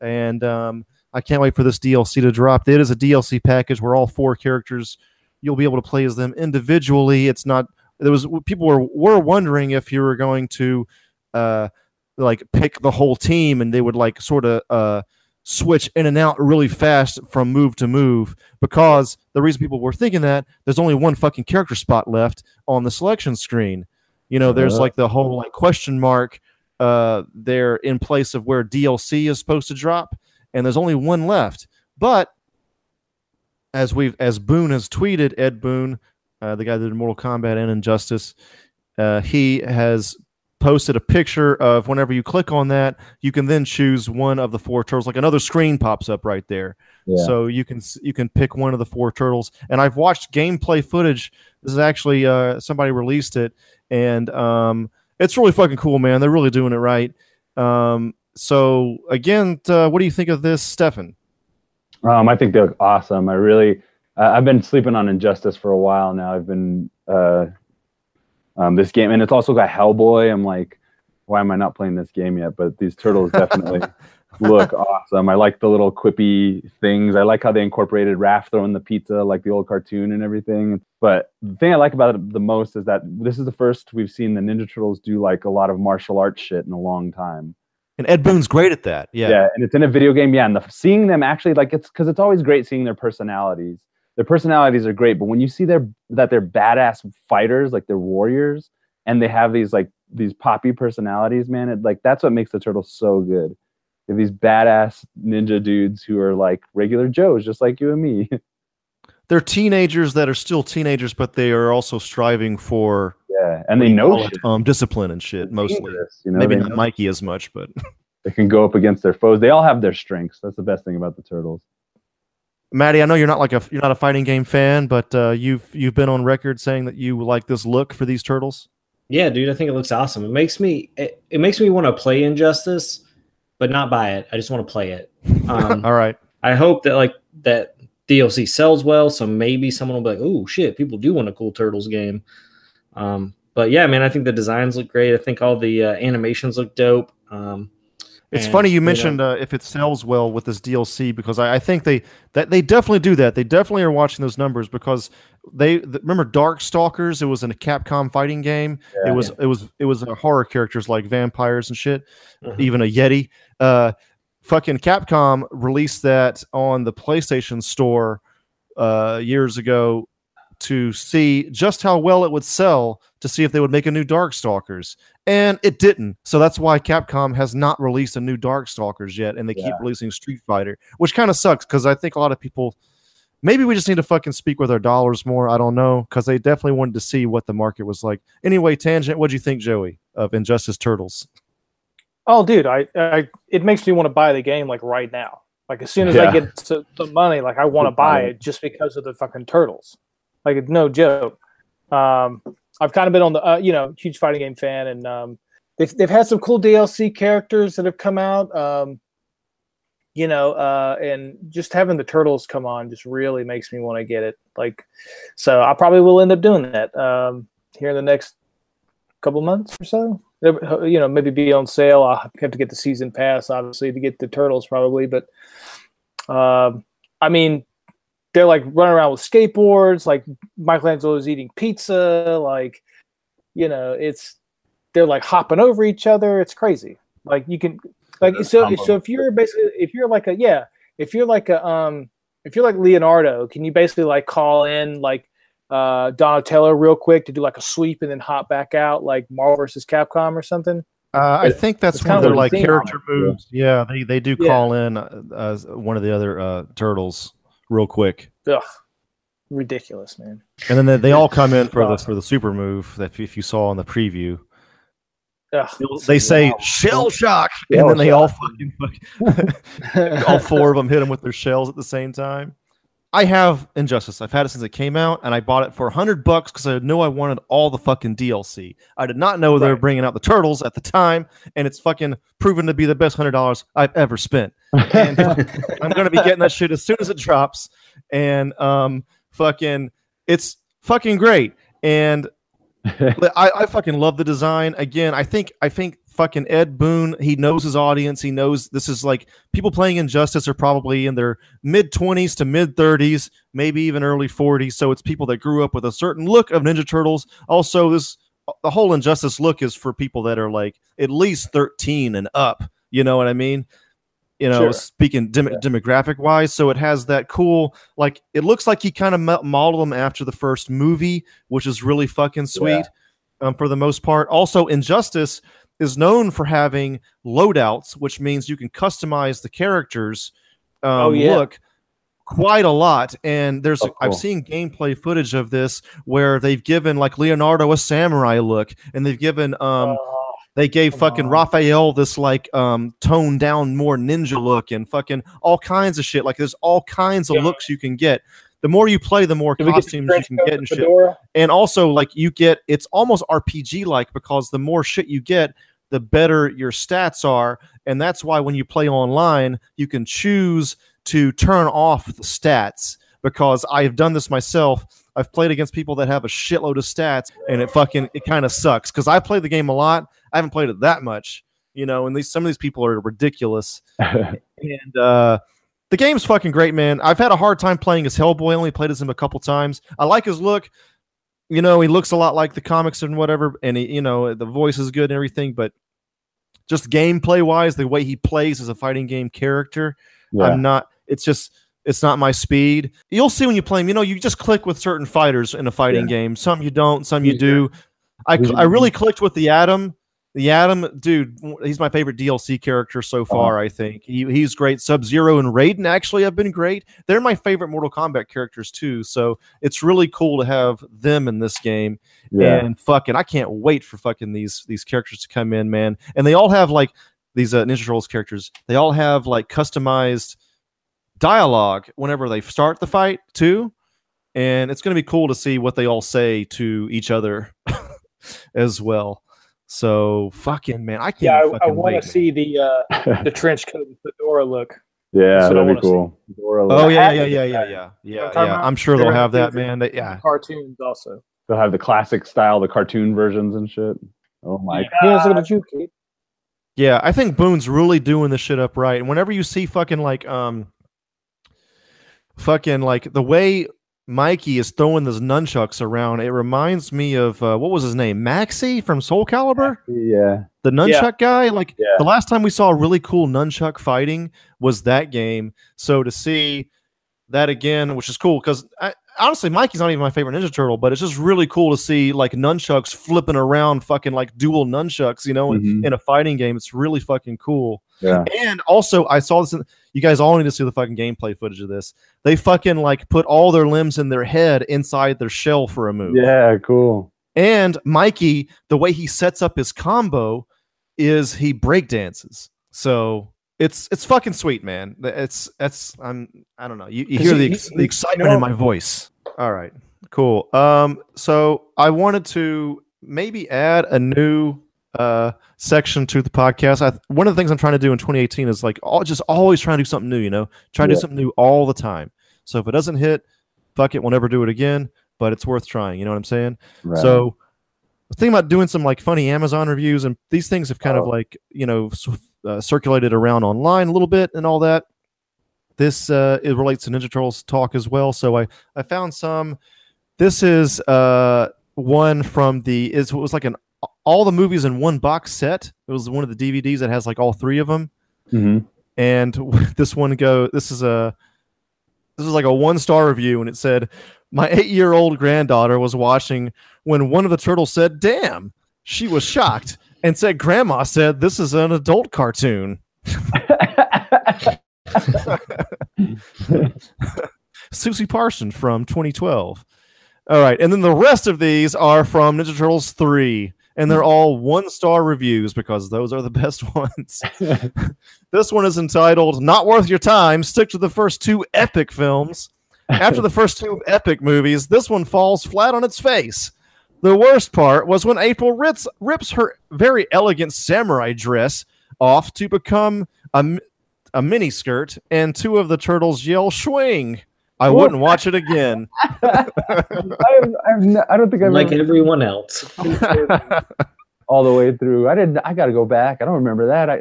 and um, I can't wait for this DLC to drop. It is a DLC package where all four characters you'll be able to play as them individually. It's not there was people were were wondering if you were going to uh like pick the whole team and they would like sort of uh switch in and out really fast from move to move because the reason people were thinking that there's only one fucking character spot left on the selection screen you know there's like the whole like question mark uh there in place of where DLC is supposed to drop and there's only one left. But as we've as Boon has tweeted Ed Boon uh, the guy that did Mortal Kombat and Injustice, uh, he has posted a picture of whenever you click on that, you can then choose one of the four turtles. Like another screen pops up right there, Yeah. so you can you can pick one of the four turtles. And I've watched gameplay footage. This is actually uh, somebody released it, and um, it's really fucking cool, man. They're really doing it right. Um, so again, uh, what do you think of this, Stefan? Um, I think they look awesome. I really, uh, I've been sleeping on Injustice for a while now. I've been uh, um, this game, and it's also got Hellboy. I'm like, why am I not playing this game yet? But these turtles definitely look awesome. I like the little quippy things. I like how they incorporated Raph throwing the pizza, like the old cartoon and everything. But the thing I like about it the most is that this is the first we've seen the Ninja Turtles do like a lot of martial arts shit in a long time. And Ed Boon's great at that. Yeah. Yeah. and it's in a video game. Yeah, and the, seeing them actually like it's because it's always great seeing their personalities. Their personalities are great, but when you see their that they're badass fighters, like they're warriors, and they have these like these poppy personalities, man, it like that's what makes the turtles so good. They're these badass ninja dudes who are like regular Joes, just like you and me. they're teenagers that are still teenagers, but they are also striving for yeah, and they know it, um, discipline and shit. Mostly, you know, maybe not know Mikey as much, but they can go up against their foes. They all have their strengths. That's the best thing about the turtles. Maddie, I know you're not like a you're not a fighting game fan, but uh, you've you've been on record saying that you like this look for these turtles. Yeah, dude, I think it looks awesome. It makes me it, it makes me want to play Injustice, but not buy it. I just want to play it. Um, All right, I hope that like that DLC sells well, so maybe someone will be like, "Oh shit, people do want a cool Turtles game." Um, but yeah, man, I think the designs look great. I think all the uh, animations look dope. Um, it's and, funny you know, mentioned uh, if it sells well with this DLC because I, I think they that they definitely do that. They definitely are watching those numbers because they th- remember Darkstalkers. It was in a Capcom fighting game. Yeah. it was it was it was uh, horror characters like vampires and shit. Mhm. even a Yeti. Uh, fucking Capcom released that on the PlayStation Store uh, years ago to see just how well it would sell to see if they would make a new Darkstalkers, and it didn't. So that's why Capcom has not released a new Darkstalkers yet, and they keep releasing Street Fighter, which kind of sucks because I think a lot of people. Maybe we just need to fucking speak with our dollars more. I don't know because they definitely wanted to see what the market was like. Anyway, tangent. What do you think, Joey, of Injustice Turtles? Oh, dude, I, I it makes me want to buy the game like right now. Like as soon as Yeah. I get the money, like I want to buy it just because of the fucking turtles. Like it's no joke. Um, I've kind of been on the uh, you know huge fighting game fan, and um, they've they've had some cool DLC characters that have come out. Um, you know, uh, and just having the turtles come on just really makes me want to get it. Like, so I probably will end up doing that um, here in the next couple months or so. You know, maybe be on sale. I'll have to get the season pass, obviously, to get the turtles probably. But um, I mean, they're like running around with skateboards. Like Michelangelo's eating pizza. Like, you know, it's they're like hopping over each other. It's crazy. Like you can like so so if you're basically if you're like a yeah if you're like a um if you're like Leonardo, can you basically like call in like uh Donatello real quick to do like a sweep and then hop back out like Marvel versus Capcom or something? Uh, I think that's it's one of kind of their like I'm character moves. Yeah, they they do Yeah. call in uh, one of the other uh, turtles real quick, Ugh, ridiculous, man. and then they, they all come in for the for the super move that if you saw in the preview. Ugh. They say Wow. shell shock, Shell and then they all shock. fucking all four of them hit them with their shells at the same time. I have Injustice. I've had it since it came out, and I bought it for hundred bucks because I knew I wanted all the fucking DLC. I did not know they were bringing out the turtles at the time, and it's fucking proven to be the best hundred dollars I've ever spent. And I'm gonna be getting that shit as soon as it drops, and um, fucking, it's fucking great. And but I, I fucking love the design. Again, I think I think fucking Ed Boon, he knows his audience. He knows this is like people playing Injustice are probably in their mid twenties to mid thirties, maybe even early forties. So it's people that grew up with a certain look of Ninja Turtles. Also, this the whole Injustice look is for people that are like at least thirteen and up. You know what I mean? You know, Sure. speaking dem- Yeah. demographic wise, so it has that cool, like it looks like he kind of modeled them after the first movie, which is really fucking sweet um, for the most part. Also, Injustice is known for having loadouts, which means you can customize the characters um, Oh, yeah. look quite a lot. And there's Oh, I've seen gameplay footage of this where they've given like Leonardo a samurai look, and they've given um, Oh, they gave Come fucking on. Raphael this like um toned down more ninja look and fucking all kinds of shit. Like there's all kinds of Yeah. looks you can get. The more you play, the more did costumes you can get and and shit fedora? and also like you get it's almost rpg like because the more shit you get the better your stats are and that's why when you play online you can choose to turn off the stats because i've done this myself i've played against people that have a shitload of stats and it fucking it kind of sucks because i play the game a lot i haven't played it that much you know and these some of these people are ridiculous and uh the game's fucking great, man. I've had a hard time playing as Hellboy. I only played as him a couple times. I like his look. You know, he looks a lot like the comics and whatever, and he, you know, the voice is good and everything. But just gameplay wise, the way he plays as a fighting game character, yeah. I'm not. It's just it's not my speed. You'll see when you play them. You know, you just click with certain fighters in a fighting game. Some you don't. Some you do. I who's cl- your- I really clicked with the Atom. The Atom, dude, he's my favorite DLC character so far. I think he, he's great. Sub Zero and Raiden actually have been great. They're my favorite Mortal Kombat characters too. So it's really cool to have them in this game. yeah. And fucking, I can't wait for fucking these these characters to come in, man. And they all have like these uh, Ninja Turtles characters. They all have like customized dialogue whenever they start the fight too. And it's going to be cool to see what they all say to each other as well. So fucking man, I can't. Yeah, I, I want to see the uh, the trench coat and fedora look. yeah, That's what that'd be wanna see. cool. Dora Oh look. yeah, yeah, yeah, yeah, yeah, You know yeah, I'm yeah. I'm sure They're they'll have that, man. They- yeah, Cartoons also. They'll have the classic style, the cartoon versions and shit. Oh my Yeah, I was looking at you, Yeah, I think Boon's really doing this shit up right. And whenever you see fucking like um fucking like the way Mikey is throwing those nunchucks around, it reminds me of uh, what was his name? Maxi from Soul Calibur? Yeah. The nunchuck guy? Like Yeah. the last time we saw a really cool nunchuck fighting was that game. So to see that again, which is cool because honestly, Mikey's not even my favorite Ninja Turtle, but it's just really cool to see like nunchucks flipping around, fucking like dual nunchucks, you know, in- Mhm. in a fighting game. It's really fucking cool. Yeah. And also, I saw this. In, you guys all need to see the fucking gameplay footage of this. They fucking like put all their limbs in their head inside their shell for a move. Yeah, cool. And Mikey, the way he sets up his combo is he break dances. So it's it's fucking sweet, man. It's that's I'm I don't know. You, you hear he- the, ex- he- the excitement in my voice. All right. Cool. Um, so I wanted to maybe add a new uh section to the podcast. I, one of the things I'm trying to do in 2018 is like all, just always trying to do something new. You know, try to Yeah. do something new all the time. So if it doesn't hit, fuck it, we'll never do it again. But it's worth trying. You know what I'm saying? Right. So thinking about doing some like funny Amazon reviews, and these things have kind of Oh. like you know uh, circulated around online a little bit and all that. This uh, it relates to Ninja Turtles talk as well. So I I found some. This is uh one from the is it was like an all the movies in one box set. It was one of the DVDs that has like all three of them Mhm. and this one go this is a this is like a one star review and it said my eight year old granddaughter was watching when one of the turtles said damn she was shocked and said grandma said this is an adult cartoon susie parson from 2012 all right and then the rest of these are from ninja turtles 3 and they're all one star reviews because those are the best ones this one is entitled Not Worth Your Time. Stick to the first two epic films. After the first two epic movies, this one falls flat on its face. The worst part was when April rips, rips her very elegant samurai dress off to become a, a mini skirt, and two of the turtles yell swing. I wouldn't watch it again. I, I've, n- I don't think I've like ever everyone else. all the way through. I didn't. I got to go back. I don't remember that. I,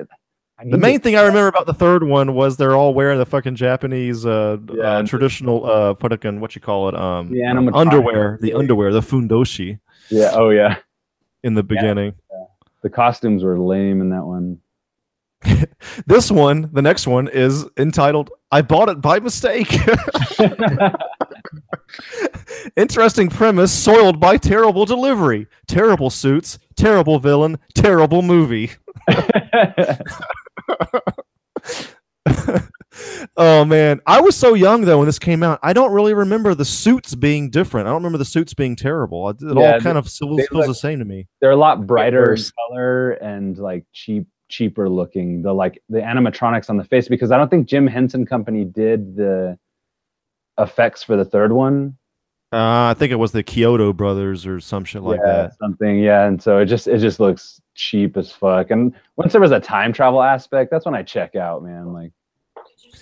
I The main to- thing I remember about the third one was they're all wearing the fucking Japanese uh, Yeah, uh traditional uh fucking what you call it um The animatronic. underwear the underwear the fundoshi Yeah. Oh yeah. in the beginning. The costumes were lame in that one. This one, the next one is entitled I bought it by mistake. Interesting premise soiled by terrible delivery. Terrible suits, terrible villain, terrible movie. oh man, I was so young though when this came out. I don't really remember the suits being different. I don't remember the suits being terrible. It it Yeah, all kind of feels, look- the same to me. They're a lot brighter in color and like cheap, cheaper looking. The like the animatronics on the face because I don't think Jim Henson Company did the effects for the third one. Uh, I think it was the Kyoto brothers or some shit like yeah, that. something. Yeah, and so it just it just looks cheap as fuck. And once there was a time travel aspect, that's when I check out, man. Like,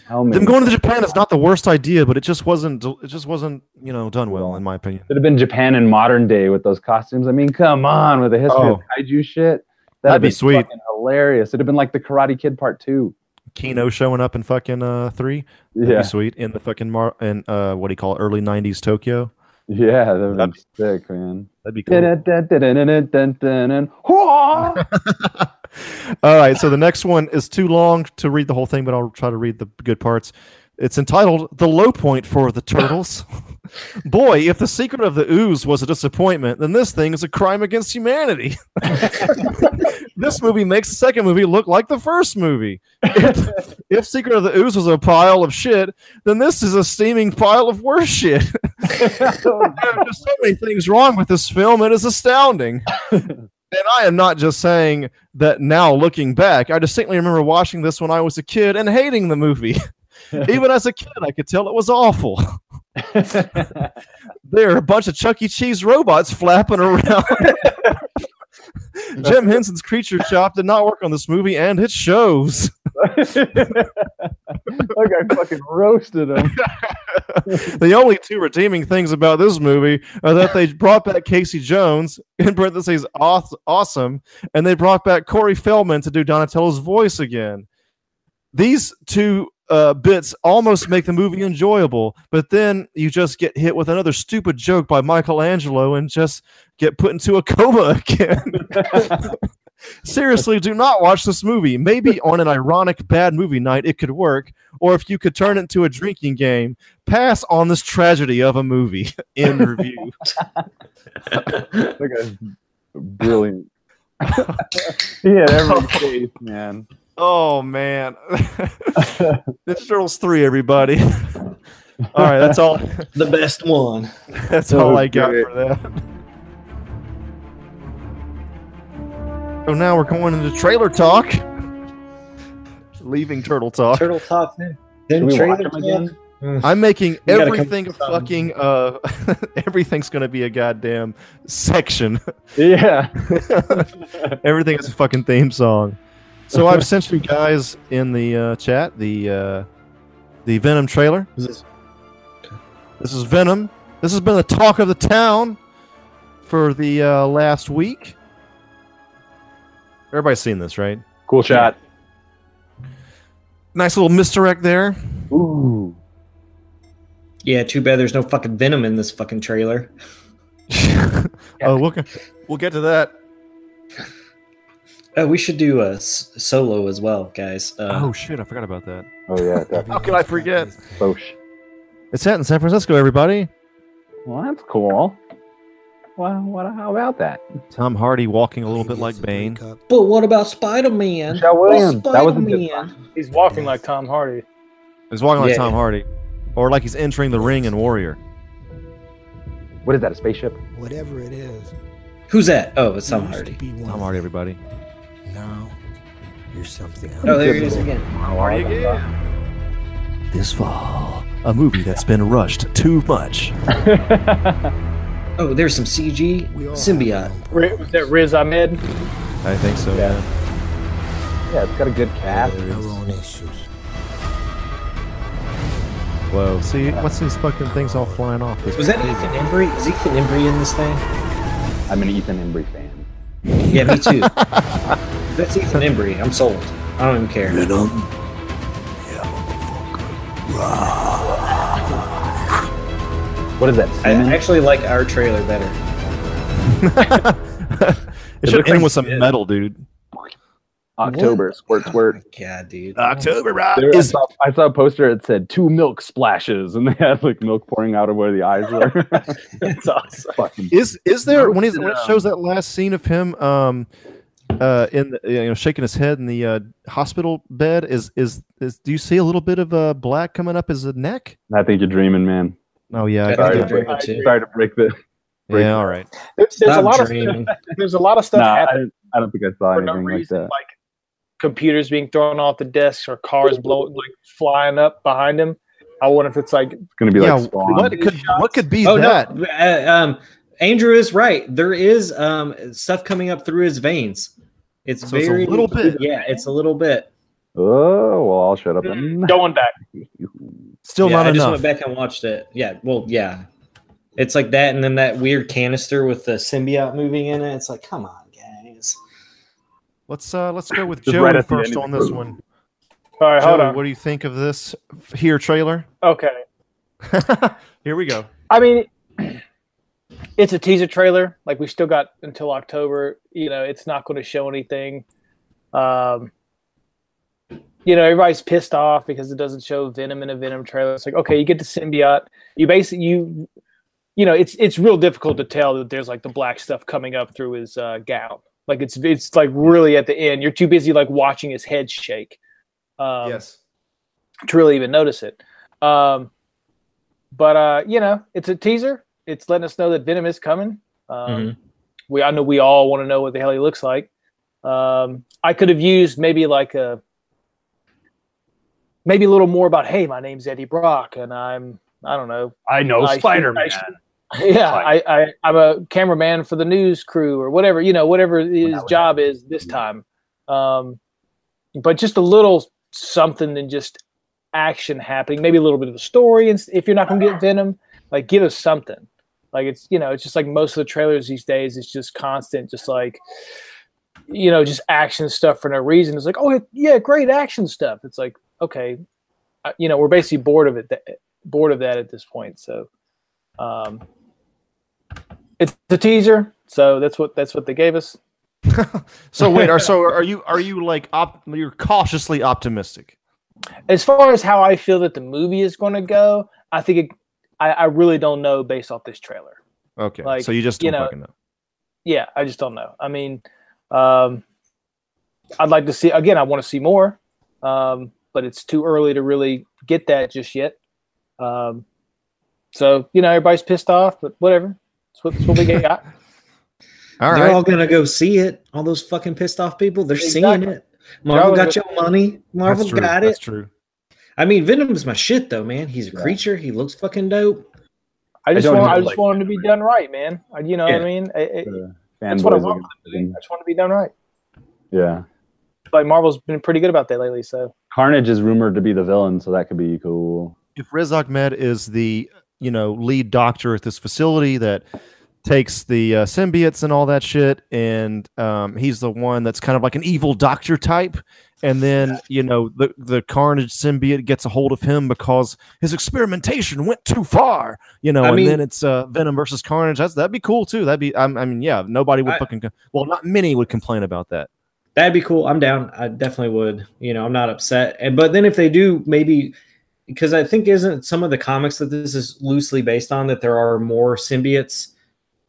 how many? Them going to Japan is not the worst idea, but it just wasn't. It just wasn't, you know, done well, in my opinion. Should have been Japan in modern day with those costumes. I mean, come on, with the history of Oh. kaiju shit. That'd be sweet. fucking hilarious. It'd have been like the Karate Kid Part Two. Kino showing up in fucking uh three. That'd Yeah, be sweet in the fucking mar in uh what do you call it? Early '90s Tokyo. yeah, that'd have That'd been sick, man. That'd be cool. All right, so the next one is too long to read the whole thing, but I'll try to read the good parts. It's entitled "The Low Point for the Turtles." Boy, if the secret of the ooze was a disappointment, then this thing is a crime against humanity. this movie makes the second movie look like the first movie. If, if Secret of the Ooze was a pile of shit, then this is a steaming pile of worse shit. there are just so many things wrong with this film. It is astounding. And I am not just saying that now looking back. I distinctly remember watching this when I was a kid and hating the movie. Even as a kid, I could tell it was awful. There are a bunch of Chuck E. Cheese robots flapping around. Jim Henson's Creature Shop did not work on this movie, and it shows. like I fucking roasted him. the only two redeeming things about this movie are that they brought back Casey Jones, in parentheses, awesome, and they brought back Corey Feldman to do Donatello's voice again. These two uh, bits almost make the movie enjoyable, but then you just get hit with another stupid joke by Michelangelo and just get put into a coma again. Seriously, do not watch this movie. Maybe on an ironic bad movie night it could work, or if you could turn it into a drinking game, pass on this tragedy of a movie. In review. like a brilliant. he had every face, man. Oh man. Ninja Turtles 3, everybody. all right, that's all The best one. that's all I got great. for that. So now we're going into trailer talk. Leaving turtle talk. Turtle Talk. Then Should trailer talk. again? I'm making You everything with some- fucking uh everything's gonna be a goddamn section. Yeah. Everything is a fucking theme song. So I've sent you guys in the uh, chat the uh, the Venom trailer. Is this- This is Venom. This has been the talk of the town for the uh, last week. Everybody's seen this, right? Cool shot. Nice little misdirect there. Ooh. Yeah, too bad there's no fucking venom in this fucking trailer. oh, we'll, we'll get to that. Oh, we should do a s- solo as well, guys. Uh, oh shit, I forgot about that. Oh yeah. Definitely. How could I forget? Bosh. It's set in San Francisco, everybody. Well, that's cool. Well, what? How about that? Tom Hardy walking a little bit like Bane. but what about Spider Man? Michelle Williams. That was a good He's walking like Tom Hardy. He's walking like Yeah. Tom Hardy, or like he's entering the ring in Warrior. What is that? A spaceship? Whatever it is. Who's that? Oh, it's Tom Hardy. to be one Tom Hardy, thing. everybody. Now you're something else. Oh, there he is again. How are you again? This fall, a movie that's been rushed too much. Oh, there's some CG We all symbiote. have our own Ri- Was that Riz Ahmed? I think so. Yeah. Yeah. Yeah, it's got a good cast. problems, issues. Whoa. See, what's these fucking things all flying off? This Was that Ethan Embry? Is Ethan Embry in this thing? I'm an Ethan Embry fan. Yeah, me too. If That's Ethan Embry. I'm sold. I don't even care. Venom. What is that? I Semen? actually like our trailer better. it should looks end like with some shit. metal, dude. October. Squirt, squirt. God, dude. October, right? There, I, saw, I saw a poster that said two milk splashes, and they had like milk pouring out of where the eyes were. It's awesome. Fucking is is there when, he's, when it shows that last scene of him um uh in the, you know shaking his head in the uh, hospital bed is is is do you see a little bit of uh black coming up his neck? I think you're dreaming, man. Oh yeah, I I got think that. dreaming too. Sorry to break the. break Yeah, all right. There's, there's a Stop lot of there's a lot of stuff Nah, I, happening didn't- I don't think I saw for no anything like that. like computers being thrown off the desks or cars blowing like flying up behind him. I wonder if it's like It's gonna be yeah, like Spawn. what could what could be Oh that? no, uh, um, Andrew is right. There is um stuff coming up through his veins. It's So it's a very little bit. Yeah, it's a little bit. Oh well, I'll shut up. then. going back. Still yeah, not I just went back and watched it. Yeah, well, yeah, it's like that, and then that weird canister with the symbiote moving in it. It's like, come on, guys. Let's uh let's go with Just Joey right first on this one. All right, hold on. what do you think of this here trailer? Okay. here we go. I mean, it's a teaser trailer. Like we still got until October. You know, it's not going to show anything. Um, you know, everybody's pissed off because it doesn't show Venom in a Venom trailer. It's like, okay, you get the symbiote. You basically you, you know, it's it's real difficult to tell that there's like the black stuff coming up through his uh, gown. Like it's it's like really at the end. You're too busy like watching his head shake. Um, to really even notice it. Um, but uh, you know, it's a teaser. It's letting us know that Venom is coming. Um, Mhm. We I know we all want to know what the hell he looks like. Um, I could have used maybe like a maybe a little more about hey, my name's Eddie Brock and I'm I don't know I know I should- Spider Man. Yeah, I, I I'm a cameraman for the news crew or whatever you know whatever his job is this time. Um, but just a little something than just action happening. Maybe a little bit of a story, and if you're not going to get Venom, like give us something. Like it's you know it's just like most of the trailers these days. It's just constant, just like you know just action stuff for no reason. It's like oh yeah, great action stuff. It's like okay, uh, you know we're basically bored of it. Bored of that at this point. So. Um, it's the teaser, so that's what that's what they gave us. So wait, are so are you are you like op, you're cautiously optimistic? As far as how I feel that the movie is going to go, I think it, I, I really don't know based off this trailer. Okay, Like, so you just you don't know, know. Yeah, I just don't know. I mean, um, I'd like to see again. I want to see more, um, but it's too early to really get that just yet. Um, so you know, everybody's pissed off, but whatever. That's what, that's what we got. All They're right, all gonna go see it. All those fucking pissed off people. They're seeing it. Marvel all got your money. Marvel that's true. got it. That's true. I mean, Venom's my shit though, man. He's a Yeah. creature. He looks fucking dope. I just don't want know, I just like- want him to be done right, man. I, you know what I mean? I- I- The that's what I want. gonna- I just want to be done right. Yeah. Like Marvel's been pretty good about that lately. So Carnage is rumored to be the villain, so that could be cool. if Riz Ahmed is the you know lead doctor at this facility that takes the uh, symbiotes and all that shit, and um, he's the one that's kind of like an evil doctor type, and then you know the the Carnage symbiote gets a hold of him because his experimentation went too far, you know, I and mean- then it's uh, Venom versus Carnage. That's that'd be cool too. That'd be I, I mean yeah, nobody would I- fucking well not many would complain about that. That'd be cool. I'm down. I definitely would. You know, I'm not upset. And but then if they do, maybe because I think isn't some of the comics that this is loosely based on that there are more symbiotes.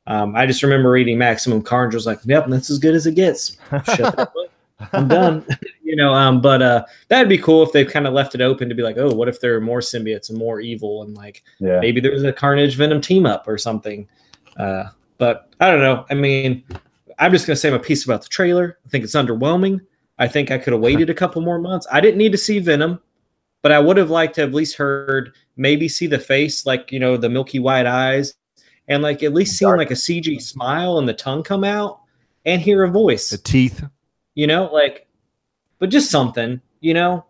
Um, I just remember reading Maximum Carnage was like, "Yep, that's as good as it gets." Shut up. I'm done. you know, um, but uh, that'd be cool if they've kind of left it open to be like, "Oh, what if there are more symbiotes and more evil and like Yeah. maybe there's a Carnage Venom team up or something. Uh, but I don't know. I mean, I'm just gonna say my piece about the trailer. I think it's underwhelming. I think I could have waited a couple more months. I didn't need to see Venom, but I would have liked to have at least heard maybe see the face, like you know, the milky white eyes, and like at least seen like a CG smile and the tongue come out and hear a voice. The teeth. You know, like, but just something. You know,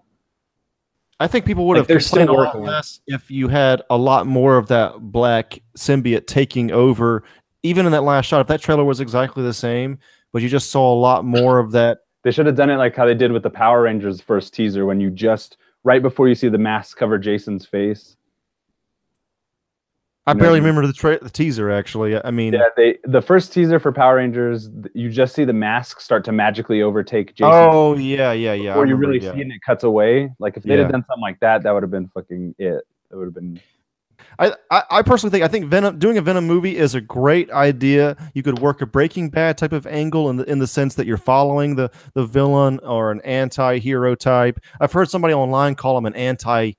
I think people would Like, have they're complained still a lot working on it. less if you had a lot more of that black symbiote taking over. Even in that last shot, if that trailer was exactly the same, but you just saw a lot more of that. They should have done it like how they did with the Power Rangers first teaser when you just right before you see the mask cover Jason's face. I barely remember the, tra- the teaser. Actually, I mean, Yeah, they the first teaser for Power Rangers, you just see the mask start to magically overtake Jason. oh yeah, yeah, yeah. Before you really yeah. see it and it cuts away. Like if they'd Yeah. have done something like that, that would have been fucking it. It would have been I, I, I personally think I think Venom doing a Venom movie is a great idea. You could work a Breaking Bad type of angle in the in the sense that you're following the the villain or an anti-hero type. I've heard somebody online call him an anti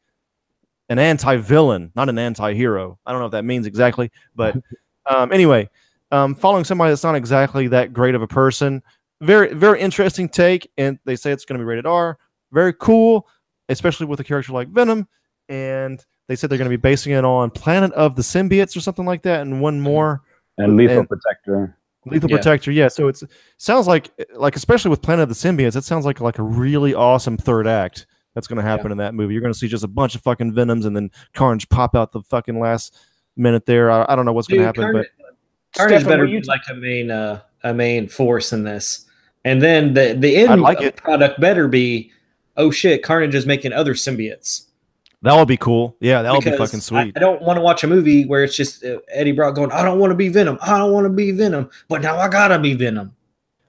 an anti-villain, not an anti-hero. I don't know what that means exactly, but um, anyway, um, following somebody that's not exactly that great of a person, very very interesting take, and they say it's going to be rated R. Very cool, especially with a character like Venom, and they said they're going to be basing it on Planet of the Symbiotes or something like that, and one more and lethal And- protector. Lethal Yeah. Protector. Yeah, so it's sounds like like especially with Planet of the Symbiotes, it sounds like like a really awesome third act that's going to happen in that movie. You're going to see just a bunch of fucking Venoms and then Carnage pop out the fucking last minute there. I, I don't know what's going to happen, Carnage, but Carnage Stefan, better were you be like a main uh, a main force in this, and then the the end I'd like it. product better be, oh shit, Carnage is making other symbiotes. That would be cool. Yeah, that would be fucking sweet. I don't want to watch a movie where it's just uh, Eddie Brock going, I don't want to be Venom, I don't want to be Venom, but now I gotta be Venom.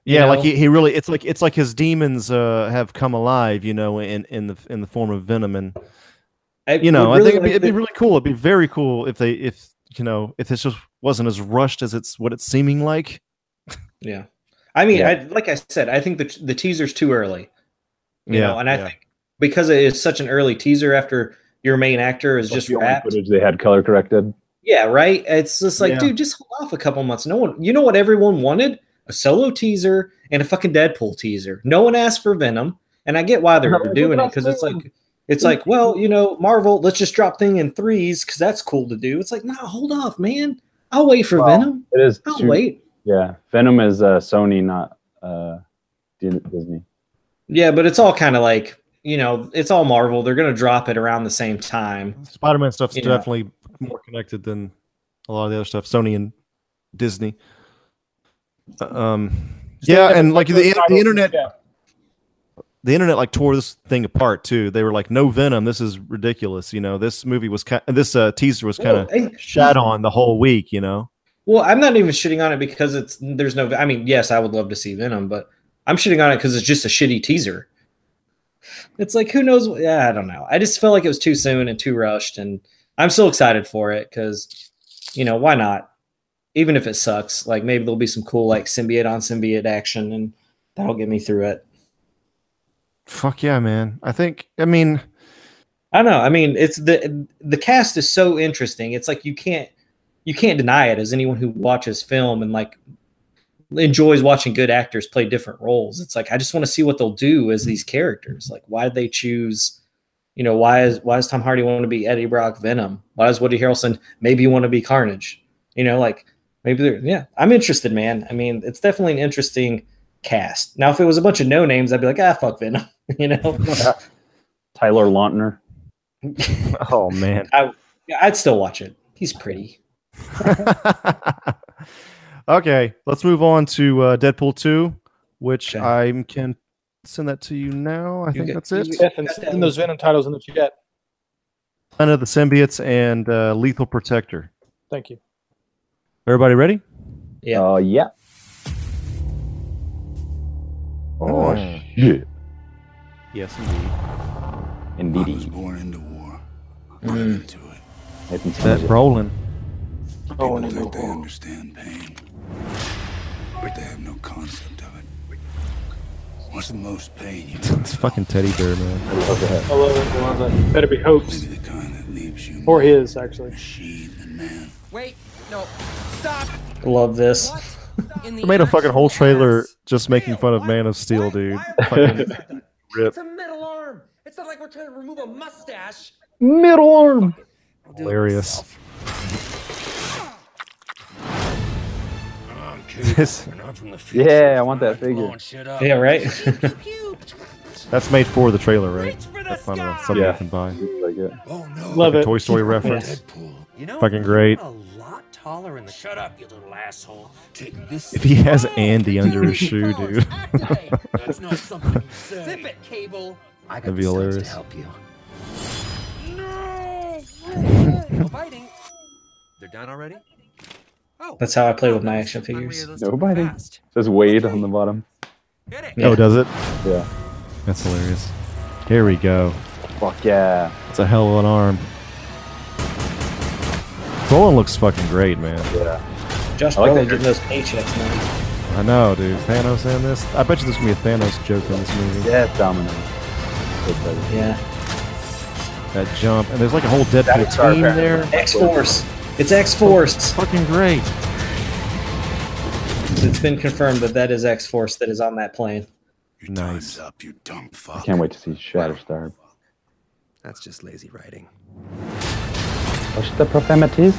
you yeah, like he, he really it's like it's like his demons uh, have come alive, you know, in in the in the form of Venom and I you know, would I think it'd, be, it'd be really cool. It'd be very cool if they, if you know, if this just wasn't as rushed as it's what it's seeming like. yeah. I mean, Yeah. I, like I said, I think the the teaser's too early. You Yeah, know, and I yeah. think because it is such an early teaser after your main actor is just the only wrapped. footage they had color corrected. Yeah, right. It's just like, Yeah. dude, just hold off a couple months. No one, you know what everyone wanted? A solo teaser and a fucking Deadpool teaser. No one asked for Venom, and I get why they're No, doing it because it's like, it's like, well, you know, Marvel, let's just drop thing in threes because that's cool to do. It's like, nah, hold off, man. I'll wait for Well, Venom. It is. I'll two- wait. Yeah, Venom is uh, Sony, not uh, Disney. Yeah, but it's all kind of like, you know, it's all Marvel. They're gonna drop it around the same time. Spider Man stuff's You know. definitely more connected than a lot of the other stuff. Sony and Disney. Um, yeah, and like the, the internet, Yeah. the internet like tore this thing apart too. They were like, "No Venom, this is ridiculous." You know, this movie was kind, this uh, teaser was kind of Well, hey, shat on the whole week. You know, Well, I'm not even shitting on it because it's there's no. I mean, yes, I would love to see Venom, but I'm shitting on it because it's just a shitty teaser. It's like who knows? what- Yeah, I don't know. I just felt like it was too soon and too rushed, and I'm still excited for it because, you know, why not? Even if it sucks, like maybe there'll be some cool like symbiote on symbiote action, and that'll get me through it. fuck yeah, man. I think. I mean, I don't know. I mean, it's the the cast is so interesting. It's like you can't you can't deny it as anyone who watches film and like enjoys watching good actors play different roles. It's like I just want to see what they'll do as these characters. Like why did they choose You know, why is why does Tom Hardy want to be Eddie Brock Venom? Why does Woody Harrelson maybe want to be Carnage? You know, like maybe they're yeah. I'm interested, man. I mean, it's definitely an interesting cast. Now, if it was a bunch of no names, I'd be like, ah, fuck Venom. you know, Tyler Lautner. oh man. yeah, I'd still watch it. He's pretty. okay, let's move on to uh, Deadpool 2, which Okay. I can send that to you now. I You think get- that's it. you Jeff, and send those Venom titles in the chat. Planet of the Symbiotes and uh, Lethal Protector. Thank you. Everybody ready? Yeah. Oh yeah. Oh Hmm. shit. Yes, indeed. Indeed. I was Indeed. born into war. Mm. Bred into it. Nathan That Summers. rolling. Oh, People no, think they understand pain, but they have no concept of it. What's the most pain you It's fucking teddy bear, man. I love that. I love it. I love it. Better be hopes. Maybe the kind that leaves you Or his, actually. machine than man. Wait, no, stop. Love this. In the They made a fucking whole trailer just making fun of Man of Steel, dude. Fucking rip. It's a metal arm. It's not like we're trying to remove a mustache. Middle arm. I'll do it Hilarious. This, Yeah, I want that figure. Yeah, right. Pew, pew. that's made for the trailer, right? Reach for the That's not a, something Yeah. you can buy. Like it. Oh no. Love Like it. Toy Story reference. You know, Fucking great. A lot taller in the. Shut up, you little asshole. Take this. If he has Andy under his shoe, dude. That's not something you say. Zip it, Cable. I got That'd be hilarious. to help you. No. no biting. They're done already. Oh, That's how I play with my action was figures. unrealistic No biting. fast. Says Wade on the bottom. Hit. Yeah. Oh, does it? Yeah. That's hilarious. Here we go. Fuck yeah. It's a hell of an arm. Brolin looks fucking great, man. Yeah. Josh I like Brolin that getting those paychecks, man. I know, dude. Thanos in this. I bet you there's gonna be a Thanos joke in this movie. Yeah, Domino. Yeah. That jump, and there's like a whole Deadpool Battlestar team there. X Force. It's X Force. Fucking great. It's been confirmed that that is X Force that is on that plane. Your Nice. time's up, you dumb fuck. I can't wait to see Shatterstar. That's just lazy writing. What's the profanities?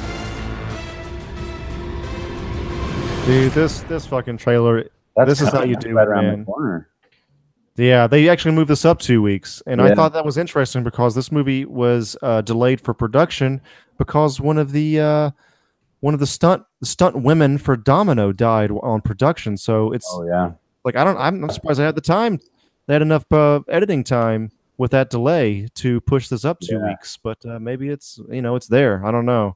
Dude, this this fucking trailer. That's This is how you do it, around man. the corner. Yeah, they actually moved this up two weeks, and I thought that was interesting because this movie was uh, delayed for production because one of the uh, one of the stunt stunt women for Domino died on production. So it's Oh yeah. like I don't. I'm, I'm surprised they had the time. They had enough uh, editing time with that delay to push this up two Yeah. weeks. But uh, maybe it's you know it's there. I don't know.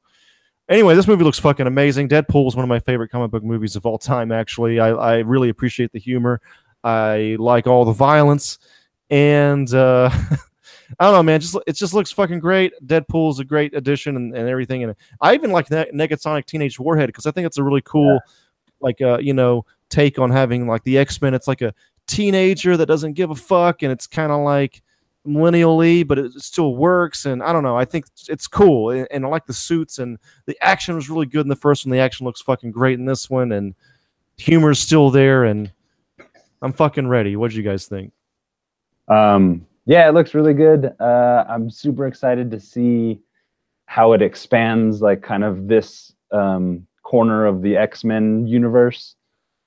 Anyway, this movie looks fucking amazing. Deadpool is one of my favorite comic book movies of all time. Actually, I, I really appreciate the humor. I like all the violence, and uh, I don't know, man. Just it just looks fucking great. Deadpool's a great addition and, and everything. And I even like ne- Negasonic Teenage Warhead because I think it's a really cool, like uh, you know, take on having like the X Men. It's like a teenager that doesn't give a fuck, and it's kind of like millennially, but it still works. And I don't know. I think it's- it's cool, and, and I like the suits and the action was really good in the first one. The action looks fucking great in this one, and humor's still there. And I'm fucking ready. What do you guys think? Um, yeah, it looks really good. Uh, I'm super excited to see how it expands, like kind of this um, corner of the X Men universe.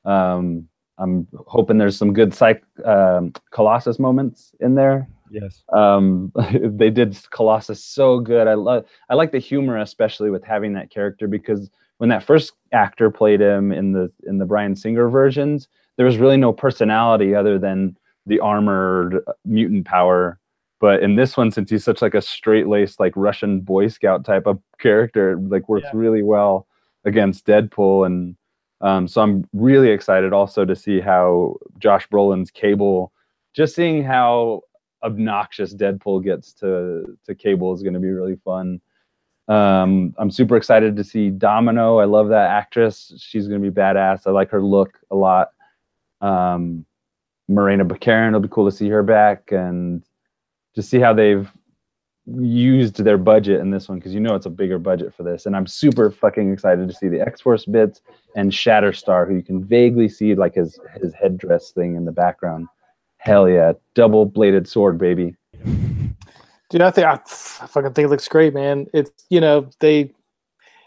Um, I'm hoping there's some good psych um, Colossus moments in there. Yes. Um, they did Colossus so good. I love. I like the humor, especially with having that character, because when that first actor played him in the in the Bryan Singer versions, there was really no personality other than the armored mutant power. But in this one, since he's such like a straight laced like Russian Boy Scout type of character, it, like works Yeah. really well against Deadpool. And um, so I'm really excited also to see how Josh Brolin's Cable, just seeing how obnoxious Deadpool gets to to Cable is going to be really fun. Um, I'm super excited to see Domino. I love that actress. She's going to be badass. I like her look a lot. Um, Morena Baccarin, it'll be cool to see her back and just see how they've used their budget in this one because you know it's a bigger budget for this. And I'm super fucking excited to see the X Force bits and Shatterstar, who you can vaguely see like his his headdress thing in the background. Hell yeah, double bladed sword, baby. Dude, I think I, I fucking think it looks great, man. It's you know they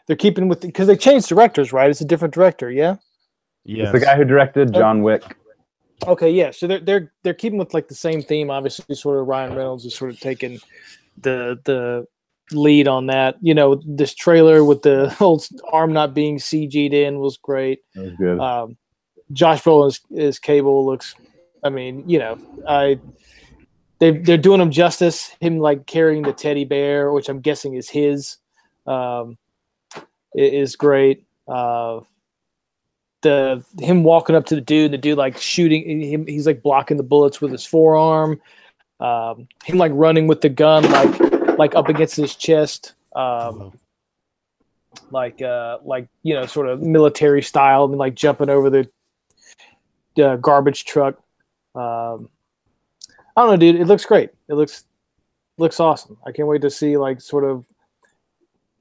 they're keeping with because they changed directors, right? It's a different director, yeah. Yes. It's the guy who directed John Wick. Okay, yeah. So they're they're they're keeping with like the same theme. Obviously, sort of Ryan Reynolds is sort of taking the the lead on that. You know, this trailer with the whole arm not being CG'd in was great. That was good. Um, Josh Brolin's his cable looks. I mean, you know, I they they're doing him justice. Him like carrying the teddy bear, which I'm guessing is his, um, is great. Uh, the him walking up to the dude, the dude like shooting him. He's like blocking the bullets with his forearm. Um, him like running with the gun, like like up against his chest. Um, like uh like you know sort of military style and like jumping over the uh, garbage truck um i don't know dude it looks great it looks looks awesome i can't wait to see like sort of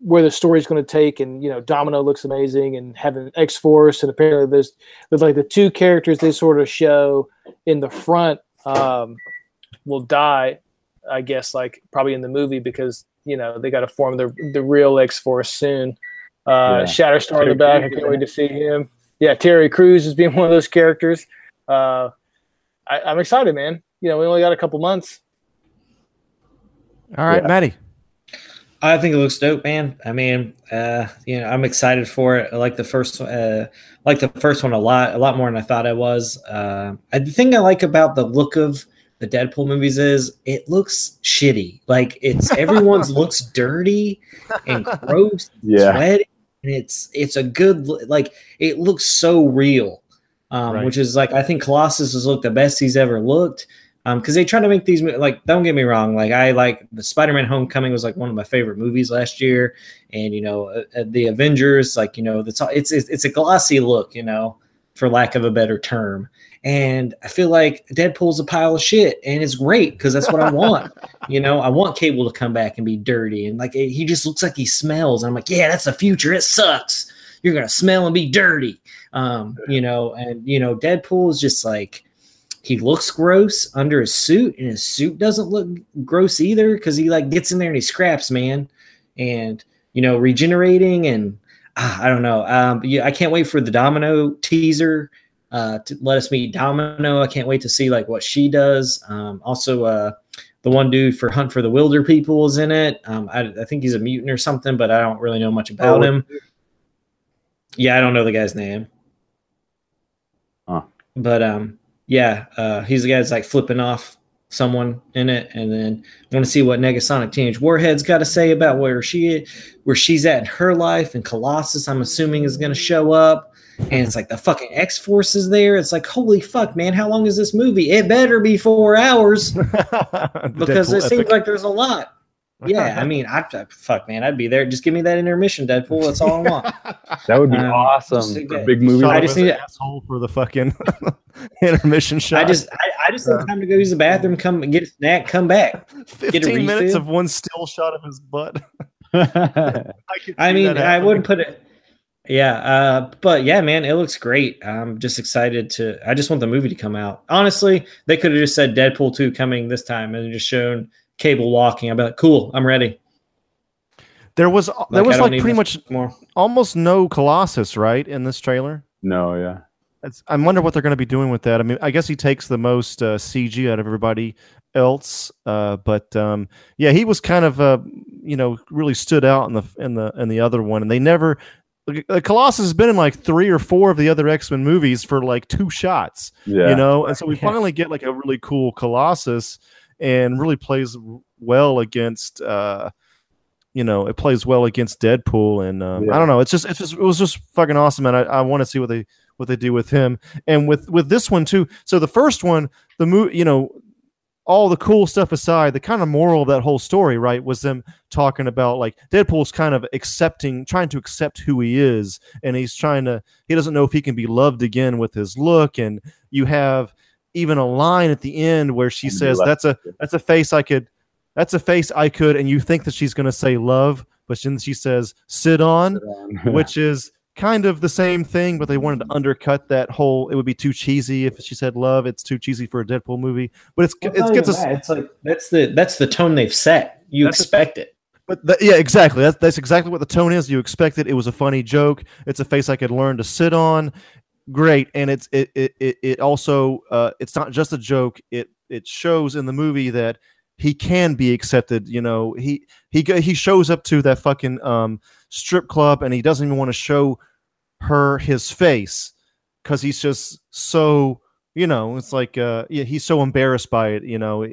where the story's going to take and you know domino looks amazing and having x-force and apparently there's there's like the two characters they sort of show in the front um will die i guess like probably in the movie because you know they got to form the the real x-force soon uh Yeah. shatterstar in the back i can't wait to see him yeah terry Crews is being one of those characters uh I, i'm excited man you know we only got a couple months All right, Yeah. Maddie. I think it looks dope, man. I mean, uh, you know, I'm excited for it. I like the first, uh, like the first one a lot, a lot more than I thought I was. Uh, I, the thing I like about the look of the Deadpool movies is it looks shitty. Like it's everyone's looks dirty and gross, and Yeah. sweaty, and it's it's a good like it looks so real. Um, Right. which is like I think Colossus has looked the best he's ever looked because they try to make these like don't get me wrong like i like the spider-man homecoming was like one of my favorite movies last year. And you know uh, uh, the avengers like you know it's, it's it's a glossy look you know for lack of a better term. And i feel like deadpool's a pile of shit and it's great because that's what i want. You know i want cable to come back and be dirty and like eh, he just looks like he smells and i'm like yeah that's the future it sucks. You're gonna smell and be dirty. Um you know and you know deadpool is just like he looks gross under his suit and his suit doesn't look gross either because he like gets in there and he scraps man. And you know regenerating and ah, i don't know. Um yeah, i can't wait for the domino teaser uh to let us meet domino. I can't wait to see like what she does. Um also uh the one dude for hunt for the Wilderpeople is in it. Um i, I think he's a mutant or something but i don't really know much about Oh, him. Yeah i don't know the guy's name. Huh. but um yeah, uh, he's the guy that's like flipping off someone in it, and then I want to see what Negasonic Teenage Warhead's got to say about where she where she's at in her life, and Colossus, I'm assuming, is going to show up, and it's like the fucking X Force is there. It's like holy fuck, man, how long is this movie? It better be four hours because it seems like there's a lot. Yeah, I mean, I, I fuck, man, I'd be there. Just give me that intermission, Deadpool. That's all I want. That would be Um, awesome just for a big movie. I I just just need an to- asshole for the fucking intermission shot. I just, I, I just need time to go use the bathroom, come get a snack, come back. 15 minutes of one still shot of his butt. I, I mean, I wouldn't put it. Yeah, uh, but yeah, man, it looks great. I'm just excited to. I just want the movie to come out. Honestly, they could have just said Deadpool two coming this time and just shown Cable walking. I'd be like, cool, I'm ready. There was there I was like pretty much more. almost no Colossus, right, in this trailer. no, yeah. It's, I wonder what they're going to be doing with that. I mean, I guess he takes the most uh, CG out of everybody else, uh, but um, yeah, he was kind of uh, you know really stood out in the in the in the other one, and they never. The Colossus has been in like three or four of the other X Men movies for like two shots, Yeah. you know, and so we finally get like a really cool Colossus, and really plays well against. Uh, you know, it plays well against Deadpool, and um, Yeah. I don't know. It's just, it's just, it was just fucking awesome, and I, I want to see what they what they do with him, and with with this one too. So the first one, the movie, you know, all the cool stuff aside, the kind of moral of that whole story, right, was them talking about like Deadpool's kind of accepting, trying to accept who he is, and he's trying to, he doesn't know if he can be loved again with his look, and you have even a line at the end where she says, "That's a that's a face I could, that's a face I could," and you think that she's going to say love, but then she says, "Sit on," which is kind of the same thing, but they wanted to undercut that whole. It would be too cheesy if she said love. It's too cheesy for a Deadpool movie, but it's Well, it gets us. It's like that's the that's the tone they've set. You the- expect it. But th- yeah, exactly. That's that's exactly what the tone is. You expect it. It was a funny joke. It's a face I could learn to sit on. Great, and it's it it it, also uh, it's not just a joke. It it shows in the movie that he can be accepted. You know, he he he shows up to that fucking um, strip club and he doesn't even want to show her his face because he's just so you know it's like uh yeah he's so embarrassed by it you know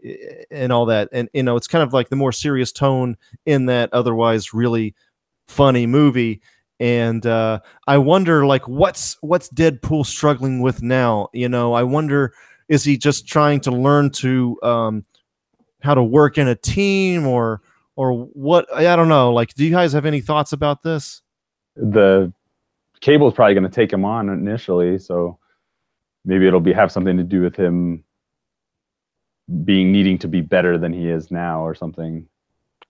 and all that and you know it's kind of like the more serious tone in that otherwise really funny movie and uh i wonder like what's what's deadpool struggling with now? You know i wonder is he just trying to learn to um how to work in a team or or what? I don't know. Like do you guys have any thoughts about this? The cable's probably going to take him on initially, so maybe it'll be have something to do with him being needing to be better than he is now or something.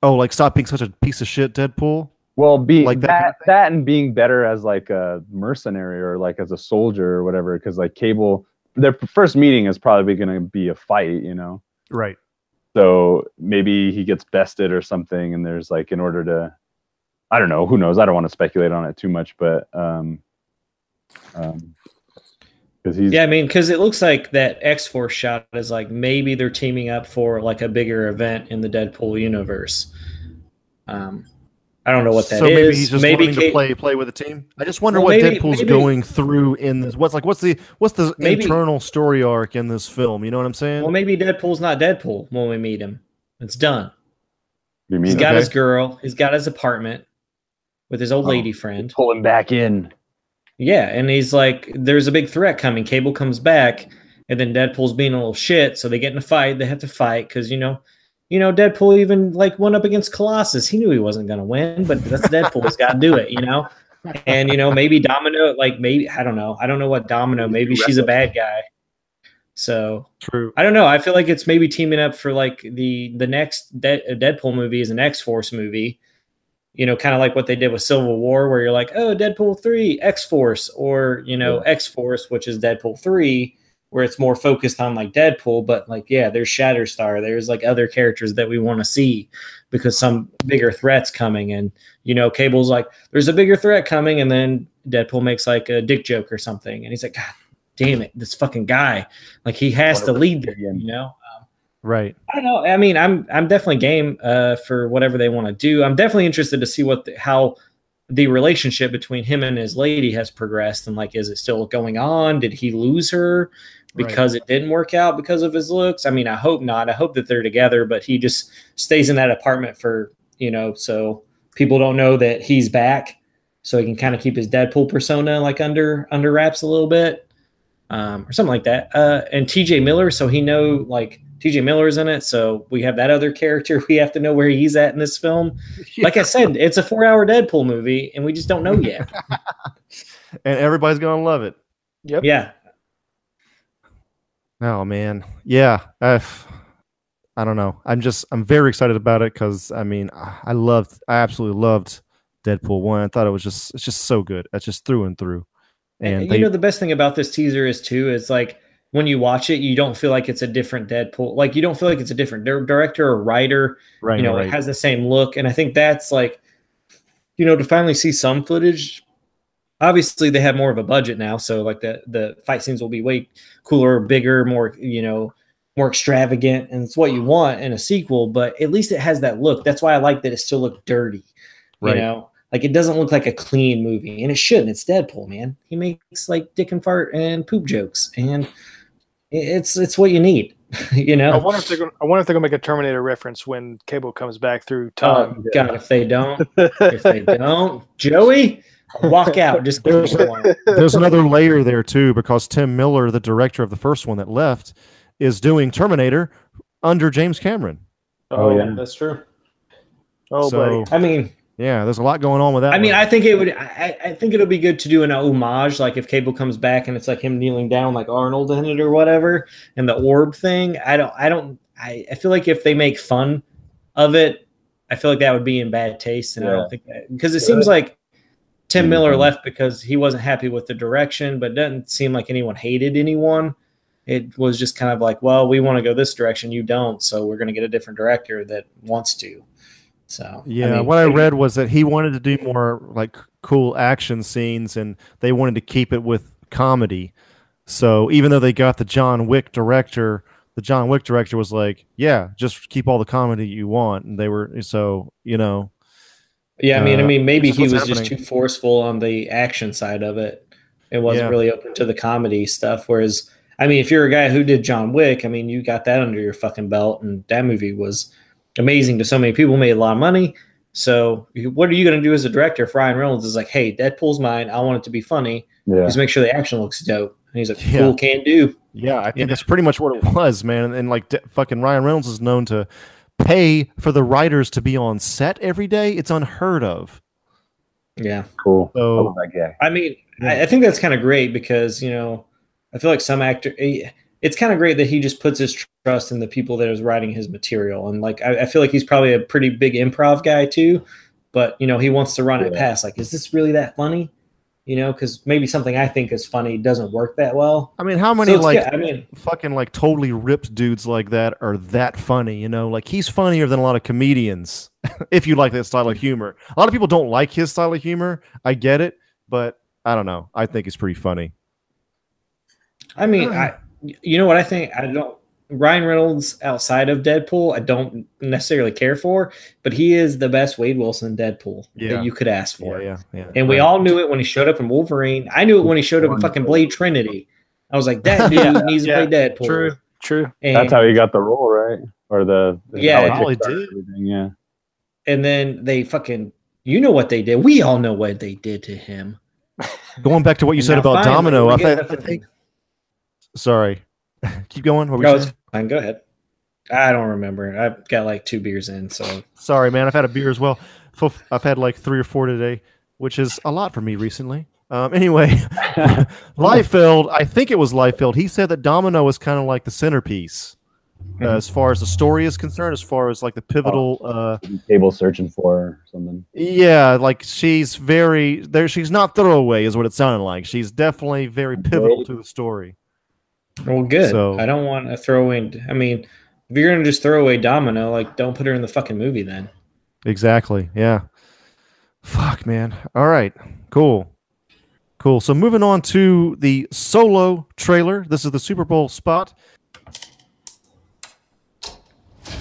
oh like stop being such a piece of shit deadpool Well, being Like that that kind that, and being better as like a mercenary or like as a soldier or whatever, because like Cable, their first meeting is probably going to be a fight, you know. right So maybe he gets bested or something, and there's like in order to, I don't know, who knows? I don't want to speculate on it too much, but um, um, because he's Yeah, I mean, because it looks like that X Force shot is like maybe they're teaming up for like a bigger event in the Deadpool universe. Um, I don't know what that is. so maybe he's just maybe learning to play play with a team. I just wonder Well, what maybe- Deadpool's maybe- going through in this. What's like what's the what's the Maybe- internal story arc in this film? You know what I'm saying? Well, maybe Deadpool's not Deadpool when we meet him. It's done. you He's mean got Okay. his girl. He's got his apartment with his old Oh. lady friend. pull him back in. Yeah, and he's like, "There's a big threat coming." Cable comes back, and then Deadpool's being a little shit, so they get in a fight. They have to fight because you know, you know, Deadpool even like went up against Colossus. He knew he wasn't going to win, but that's Deadpool. He's got to do it, you know. And you know, maybe Domino, like maybe I don't know. I don't know what Domino. Maybe she's a bad guy. So True. I don't know. I feel like it's maybe teaming up for like the the next De- uh, Deadpool movie is an X Force movie. You know, kind of like what they did with Civil War, where you're like, oh, Deadpool three, X Force, or you know, X Force, which is Deadpool three, where it's more focused on like Deadpool, but like yeah, there's Shatterstar, there's like other characters that we want to see because some bigger threats coming, and you know, Cable's like, there's a bigger threat coming, and then Deadpool makes like a dick joke or something, and he's like, God damn it, this fucking guy, like he has to lead them, you know. Right. I don't know. I mean, I'm I'm definitely game uh, for whatever they want to do. I'm definitely interested to see what the, how the relationship between him and his lady has progressed, and like, is it still going on? Did he lose her because it didn't work out because of his looks? I mean, I hope not. I hope that they're together, but he just stays in that apartment for you know, so people don't know that he's back, so he can kind of keep his Deadpool persona like under under wraps a little bit, um, or something like that. Uh, and T.J. Miller, so he know like. TJ Miller is in it, so we have that other character. We have to know where he's at in this film. Like I said, it's a four-hour Deadpool movie, and we just don't know yet. And everybody's gonna love it. Yep. yeah, Oh man. Yeah. I, I don't know. I'm just I'm very excited about it because I mean I loved I absolutely loved Deadpool one. I thought it was just it's just so good. It's just through and through. and, And you know the best thing about this teaser is too is like when you watch it, you don't feel like it's a different Deadpool. Like you don't feel like it's a different director or writer. right, you know, right. it has the same look, and I think that's like, you know, to finally see some footage. Obviously, they have more of a budget now, so like the the fight scenes will be way cooler, bigger, more you know, more extravagant, and it's what you want in a sequel. But at least it has that look. That's why I like that it still looked dirty. Right. You know, like it doesn't look like a clean movie, and it shouldn't. It's Deadpool, man. He makes like dick and fart and poop jokes, and it's it's what you need. you know. I wonder if they're going. I wonder if they're going to make a Terminator reference when Cable comes back through Oh. God! If they don't, if they don't, Joey, walk out. Just There's- going. There's another layer there too because Tim Miller, the director of the first one that left, is doing Terminator under James Cameron. Oh, yeah. Oh, that's true. oh, so buddy. I mean, yeah, there's a lot going on with that. I mean, one. I think it would. I, I think it'll be good to do an homage, like if Cable comes back and it's like him kneeling down, like Arnold in it or whatever, and the orb thing. I don't. I don't. I, I feel like if they make fun of it, I feel like that would be in bad taste, and I don't think that because it seems like Tim Miller Mhm. left because he wasn't happy with the direction, but it doesn't seem like anyone hated anyone. It was just kind of like, well, we want to go this direction, you don't, so we're going to get a different director that wants to. So Yeah, mean, what I read was that he wanted to do more like cool action scenes, and they wanted to keep it with comedy. So even though they got the John Wick director, the John Wick director was like, "Yeah, just keep all the comedy you want," and they were so you know, Yeah, I mean, I Uh, mean, maybe just he what's was just too forceful on the action side of it. It wasn't Yeah. really open to the comedy stuff. Whereas, I mean, if you're a guy who did John Wick, I mean, you got that under your fucking belt, and that movie was amazing to so many people. Made a lot of money. So, what are you going to do as a director if Ryan Reynolds is like, "Hey, Deadpool's mine. I want it to be funny. Yeah. Just make sure the action looks dope." And he's like, Yeah. "Cool, can do." yeah, I think Yeah. that's pretty much what it was, man. And, and like d- fucking Ryan Reynolds is known to pay for the writers to be on set every day. It's unheard of. Yeah. Cool. I So love. I mean, I, I think that's kind of great because you know, I feel like some actor. eh, It's kind of great that he just puts his trust in the people that is writing his material, and like I, I feel like he's probably a pretty big improv guy too. But you know, he wants to run it past. Like, is this really that funny? You know, because maybe something I think is funny doesn't work that well. I mean, how many So like. I mean, fucking like totally ripped dudes like that are that funny, you know? Like he's funnier than a lot of comedians if you like that style of humor. A lot of people don't like his style of humor. I get it, but I don't know. I think it's pretty funny. I mean, I you know what I think? I don't Ryan Reynolds outside of Deadpool, I don't necessarily care for, but he is the best Wade Wilson Deadpool Yeah. that you could ask for. yeah, yeah. And we all knew it when he showed up in Wolverine. I knew it when he showed up in fucking Blade Trinity. I was like, that dude Yeah, needs to yeah, play Deadpool. True, true. And, That's how he got the role, right? Or the, the Yeah. how Probably did. everything, Yeah. and then they fucking, you know what they did. We all know what they did to him. Going back to what you said about finally, Domino, I, th- I think. Sorry, keep going. What were No, you it's saying? Fine. Go ahead. I don't remember. I've got like two beers in, so Sorry, man. I've had a beer as well. I've had like three or four today, which is a lot for me recently. Um, anyway, Liefeld, I think it was Liefeld. He said that Domino is kind of like the centerpiece uh, as far as the story is concerned, as far as like the pivotal. Uh, Cable searching for something. yeah, like she's very there. She's not throwaway, is what it sounded like. She's definitely very pivotal to the story. Well, good. So- I don't want to throw in. I mean, if you're gonna just throw away Domino, like don't put her in the fucking movie then. Exactly. Yeah. Fuck, man. All right. Cool. Cool. So moving on to the solo trailer. This is the Super Bowl spot.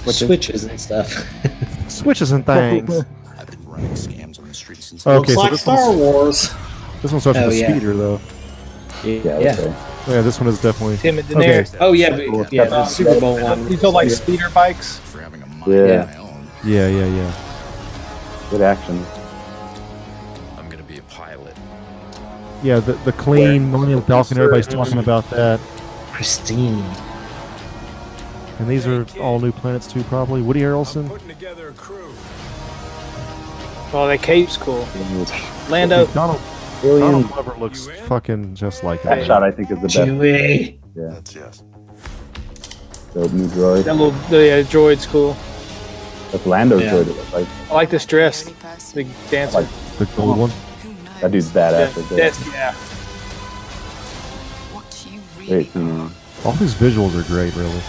Switches and stuff. Switches and things. I've been running scams on the streets since Okay, Looks so like this Star one's, Wars. this one starts Oh, with a yeah. speeder, though. Yeah. Yeah. okay. Yeah, this one is definitely. Tim and Okay. Oh yeah, but, yeah. The Super Bowl one. These are like speeder bikes. for having a Yeah. my own. Yeah, yeah, yeah. Good action. I'm gonna be a pilot. Yeah, the, the clean Millennium Falcon. Everybody's talking about that. Pristine. And these are all new planets, too, probably. Woody Harrelson. Oh, that cape's cool. Lando. Donald, Alien. Donald Glover looks fucking just like That shot I think is the best. Chewie. Yeah. That's yes. Dope new droid. That little the uh, droid's cool. That's Lando's Yeah. droid. It looks like I like this dress. The dancer. Like- The gold one. that dude's Yeah, badass. right there. that's, yeah. Great. Hmm. All these visuals are great, really.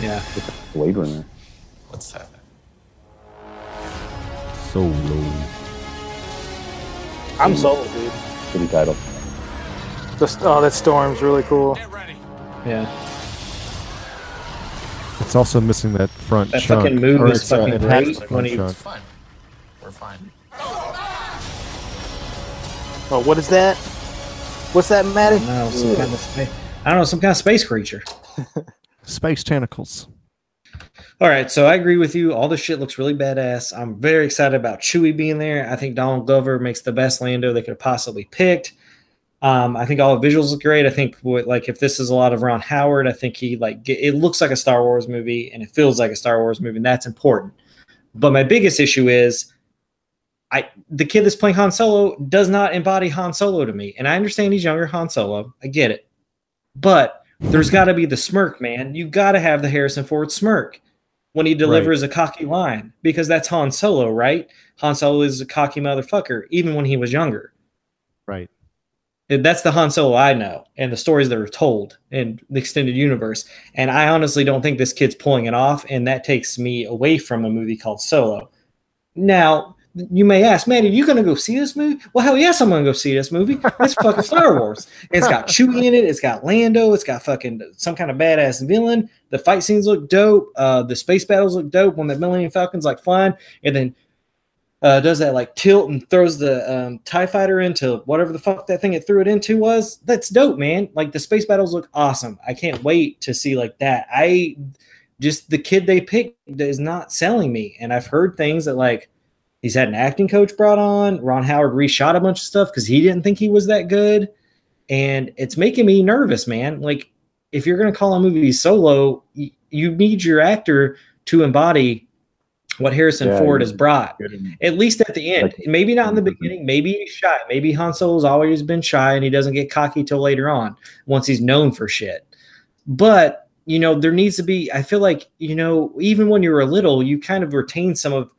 Yeah. Blade Runner. What's that? So low. I'm sold, dude. City title. The, oh, that storm's really cool. Yeah. It's also missing that front That chunk. fucking move Or is it's, uh, fucking it has great the front when he- chunk. Fine. We're fine. Oh, what is that? What's that, Maddie? No, some kind of space. I don't know, some kind of space creature. Space tentacles. All right, so I agree with you. All this shit looks really badass. I'm very excited about Chewie being there. I think Donald Glover makes the best Lando they could have possibly picked. Um, I think all the visuals look great. I think what, like if this is a lot of Ron Howard, I think he like it looks like a Star Wars movie and it feels like a Star Wars movie, and that's important. But my biggest issue is I the kid that's playing Han Solo does not embody Han Solo to me. And I understand he's younger Han Solo. I get it. But there's got to be the smirk, man. You got to have the Harrison Ford smirk when he delivers a cocky line because that's Han Solo, right? Han Solo is a cocky motherfucker, even when he was younger. Right. And That's the Han Solo I know, and the stories that are told in the extended universe. And I honestly don't think this kid's pulling it off, and that takes me away from a movie called Solo. Now, you may ask, man, are you going to go see this movie? Well, hell yes, I'm going to go see this movie. It's fucking Star Wars. It's got Chewie in it. It's got Lando. It's got fucking some kind of badass villain. The fight scenes look dope. Uh, the space battles look dope when the Millennium Falcon's like flying, and then uh, does that like tilt and throws the um, Tie Fighter into whatever the fuck that thing it threw it into was. That's dope, man. Like the space battles look awesome. I can't wait to see like that. I just the kid they picked is not selling me, and I've heard things that like he's had an acting coach brought on. Ron Howard reshot a bunch of stuff because he didn't think he was that good, and it's making me nervous, man. Like if you're gonna call a movie solo, y- you need your actor to embody what Harrison Yeah, Ford has brought at least at the end. Like- maybe not in the beginning. Maybe he's shy. Maybe Han Solo's always been shy and he doesn't get cocky till later on once he's known for shit. But you know, there needs to be. I feel like you know, even when you were a little, you kind of retain some of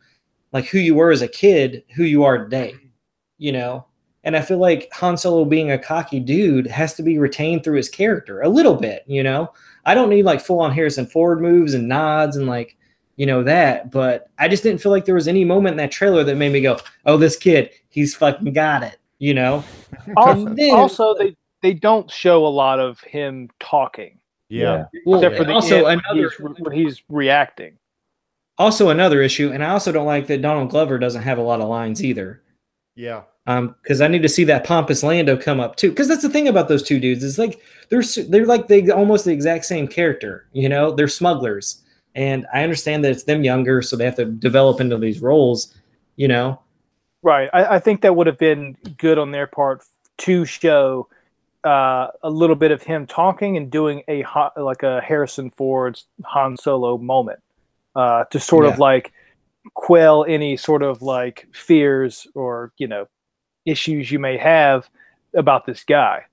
like who you were as a kid, who you are today. You know, and I feel like Han Solo being a cocky dude has to be retained through his character a little bit. You know, I don't need like full on Harrison Ford moves and nods and like you know that but i just didn't feel like there was any moment in that trailer that made me go oh this kid he's fucking got it you know Also, then- also, they they don't show a lot of him talking, Yeah. Well, except for the also end another he's, when he's reacting. Also another issue and i also don't like that donald glover doesn't have a lot of lines either. Yeah. um because i need to see that pompous lando come up too. Because that's the thing about those two dudes is like they're they're like they almost the exact same character you know? They're smugglers. And i understand that it's them younger so they have to develop into these roles you know? Right. I, I think that would have been good on their part to show uh, a little bit of him talking and doing a ho- like a Harrison Ford's Han Solo moment uh, to sort Yeah. of like quell any sort of like fears or you know issues you may have about this guy.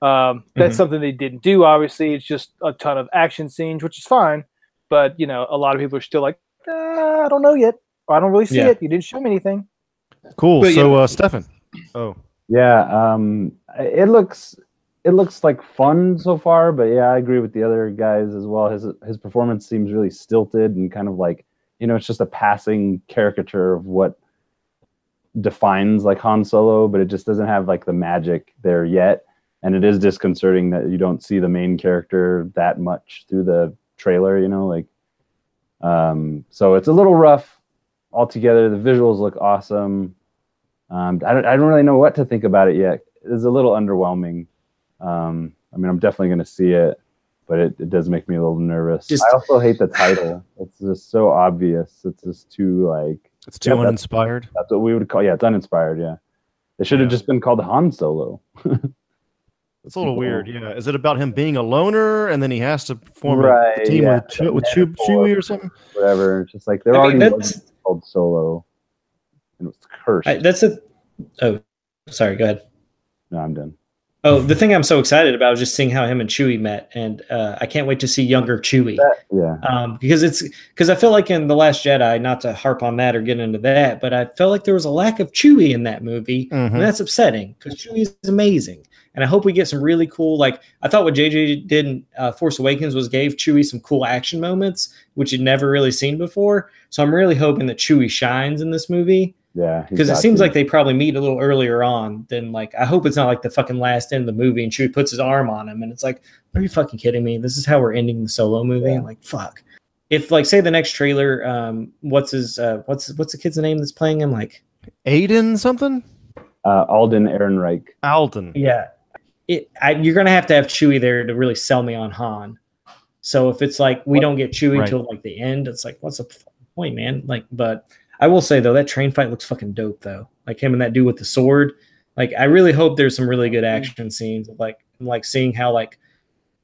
Um, that's Mhm. something they didn't do. Obviously, it's just a ton of action scenes, which is fine. But you know, a lot of people are still like, uh, I don't know yet. I don't really see Yeah. it. You didn't show me anything. Cool. But, so, yeah. uh, Stefan. Oh, Yeah, um, it looks it looks like fun so far, but yeah, I agree with the other guys as well. His his performance seems really stilted and kind of like you know it's just a passing caricature of what defines like Han Solo, but it just doesn't have like the magic there yet. And it is disconcerting that you don't see the main character that much through the trailer. You know, like um, so it's a little rough altogether. The visuals look awesome. Um, I don't, I don't really know what to think about it yet. It's a little underwhelming. Um, I mean, I'm definitely going to see it, but it, it does make me a little nervous. Just- I also hate the title. It's just so obvious. It's just too like it's too Yeah, uninspired. that's what we would call. Yeah, it's uninspired. Yeah, it should have Yeah. just been called Han Solo. It's a little weird. Yeah. Is it about him being a loner and then he has to form Right, a team yeah, with, it's Chew- with Chew- Chewie or something? Whatever. It's just like there I already mean, called Solo, and it was cursed. I, that's a oh sorry go ahead no, I'm done. Oh, the thing I'm so excited about is just seeing how him and Chewie met, and uh, I can't wait to see younger Chewie. That, yeah. Um, because it's because I feel like in the Last Jedi, not to harp on that or get into that, but I felt like there was a lack of Chewie in that movie, Mhm. and that's upsetting because Chewie is amazing, and I hope we get some really cool. Like I thought what JJ did in uh, Force Awakens was gave Chewie some cool action moments, which you'd never really seen before. So I'm really hoping that Chewie shines in this movie Yeah. because it seems to. like they probably meet a little earlier on than like I hope it's not like the fucking last end of the movie and Chewie puts his arm on him and it's like are you fucking kidding me this is how we're ending the solo movie Yeah. like fuck if like say the next trailer um what's his uh what's what's the kid's name that's playing him like Aiden something? uh, Alden Ehrenreich. Alden. yeah it I, you're gonna have to have Chewie there to really sell me on Han so if it's like we don't get Chewie Right. till like the end it's like what's the point man like but I will say though that train fight looks fucking dope though. Like him and that dude with the sword. Like I really hope there's some really good action scenes of like like seeing how like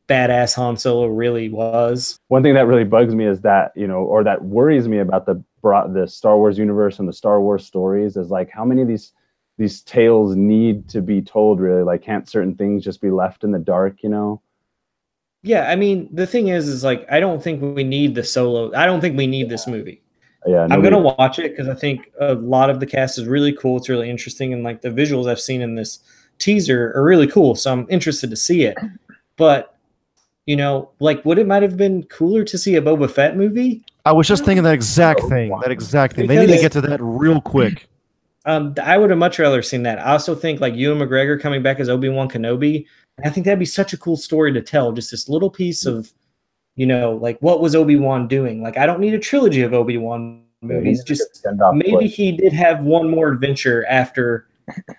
badass Han Solo really was. One thing that really bugs me is that you know or that worries me about the bro- the star wars universe and the star wars stories is like how many of these these tales need to be told really. Like can't certain things just be left in the dark you know? Yeah I mean the thing is is like I don't think we need the solo I don't think we need this movie yeah I'm gonna watch it because I think a lot of the cast is really cool. It's really interesting, and like the visuals I've seen in this teaser are really cool. So I'm interested to see it. But you know, like, would it might have been cooler to see a Boba Fett movie? I was just thinking that exact thing. That exact thing. They need to get to that real quick. Um, I would have much rather seen that. I also think like Ewan McGregor coming back as Obi Wan Kenobi. I think that'd be such a cool story to tell. Just this little piece of, you know, like what was Obi Wan doing? Like I don't need a trilogy of Obi Wan movies. Just maybe play. he did have one more adventure after,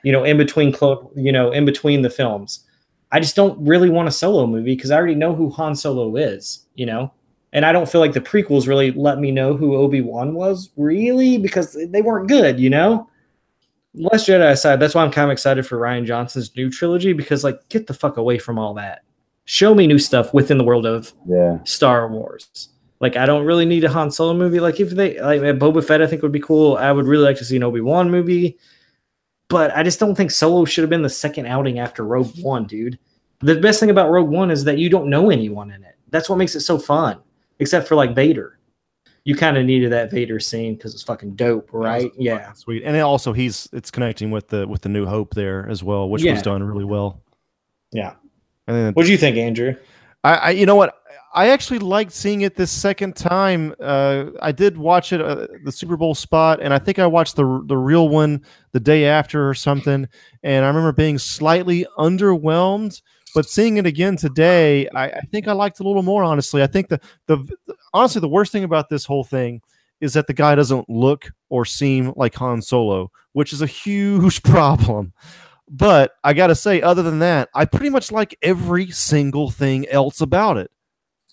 you know, in between clo- you know, in between the films. I just don't really want a solo movie because I already know who Han Solo is, you know, and I don't feel like the prequels really let me know who Obi Wan was really because they weren't good, you know. Last Jedi aside, that's why I'm kind of excited for Rian Johnson's new trilogy because, like, get the fuck away from all that. Show me new stuff within the world of Yeah. Star Wars. Like, I don't really need a Han Solo movie. Like, if they like a Boba Fett, I think would be cool. I would really like to see an Obi Wan movie, but I just don't think Solo should have been the second outing after Rogue One, dude. The best thing about Rogue One is that you don't know anyone in it. That's what makes it so fun, except for like Vader. You kind of needed that Vader scene because it's fucking dope, right? Yeah. Sweet. And then also he's it's connecting with the with the New Hope there as well, which Yeah. was done really well. Yeah. What do you think, Andrew? I, I you know what I actually liked seeing it this second time. Uh, I did watch it uh, the Super Bowl spot, and I think I watched the the real one the day after or something. And I remember being slightly underwhelmed, but seeing it again today, I, I think I liked it a little more. Honestly, I think the the honestly the worst thing about this whole thing is that the guy doesn't look or seem like Han Solo, which is a huge problem. But I got to say, other than that, I pretty much like every single thing else about it.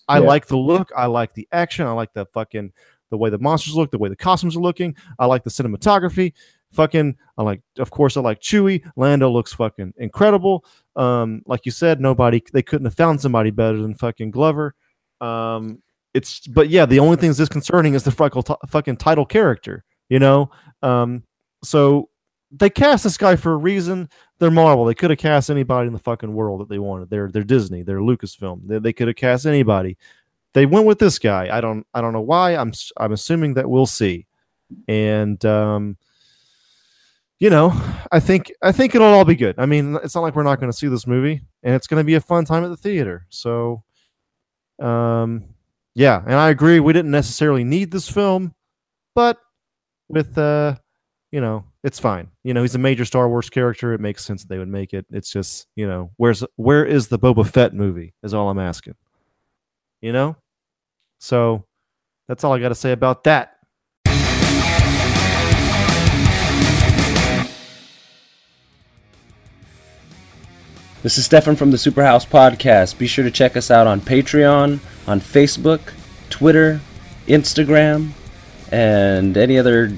I Yeah. like the look. I like the action. I like the fucking the way the monsters look, the way the costumes are looking. I like the cinematography. Fucking, I like, of course, I like Chewie. Lando looks fucking incredible. Um, like you said, nobody they couldn't have found somebody better than fucking Glover. Um, it's but yeah, the only thing that's disconcerting is the fucking fucking title character. You know, um, so they cast this guy for a reason. They're Marvel. They could have cast anybody in the fucking world that they wanted. They're they're Disney. They're Lucasfilm. They, they could have cast anybody. They went with this guy. I don't I don't know why. I'm I'm assuming that we'll see. And um, you know, I think I think it'll all be good. I mean, it's not like we're not going to see this movie, and it's going to be a fun time at the theater. So, um, yeah, and I agree. We didn't necessarily need this film, but with uh you know it's fine. You know he's a major star wars character. It makes sense they would make it. It's just you know where's where is the boba fett movie is all i'm asking you know? So that's all i got to say about that. This is Stefan from the Superhouse Podcast. Be sure to check us out on Patreon, on Facebook, Twitter, Instagram, and any other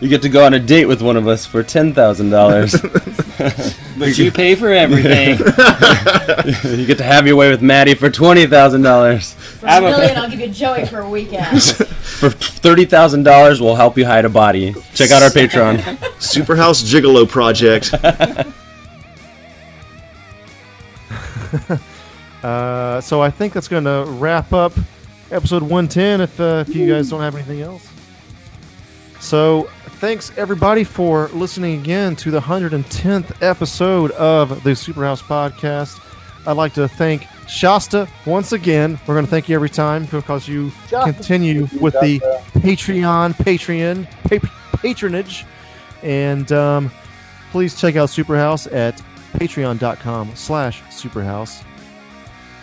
You get to go on a date with one of us for ten thousand dollars. But you pay for everything. you get to have your way with Maddie for twenty thousand dollars. For a million, I'll give you Joey for a weekend. For thirty thousand dollars, we'll help you hide a body. Check out our Patreon. Superhouse Gigolo Project. uh so i think that's going to wrap up episode 110 if uh, if you guys don't have anything else so thanks everybody for listening again to the 110th episode of the superhouse podcast. I'd like to thank shasta once again. We're going to thank you every time because you Shasta. continue with the patreon patreon pa- patronage. And um, please check out superhouse at patreon.com slash superhouse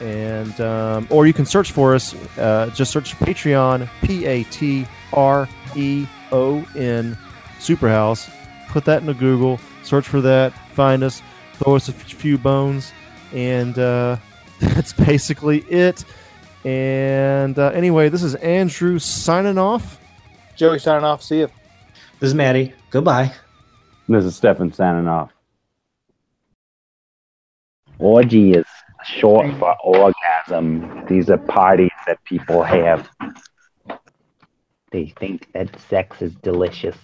and um, or you can search for us uh, just search patreon p-a-t-r-e-o-n Superhouse. Put that into Google, search for that, find us, throw us a few bones, and uh, that's basically it. And uh, anyway, this is Andrew signing off. Joey signing off. See you. This is Maddie. Goodbye. This is Stefan signing off. Orgy is short for orgasm. These are parties that people have. They think that sex is delicious.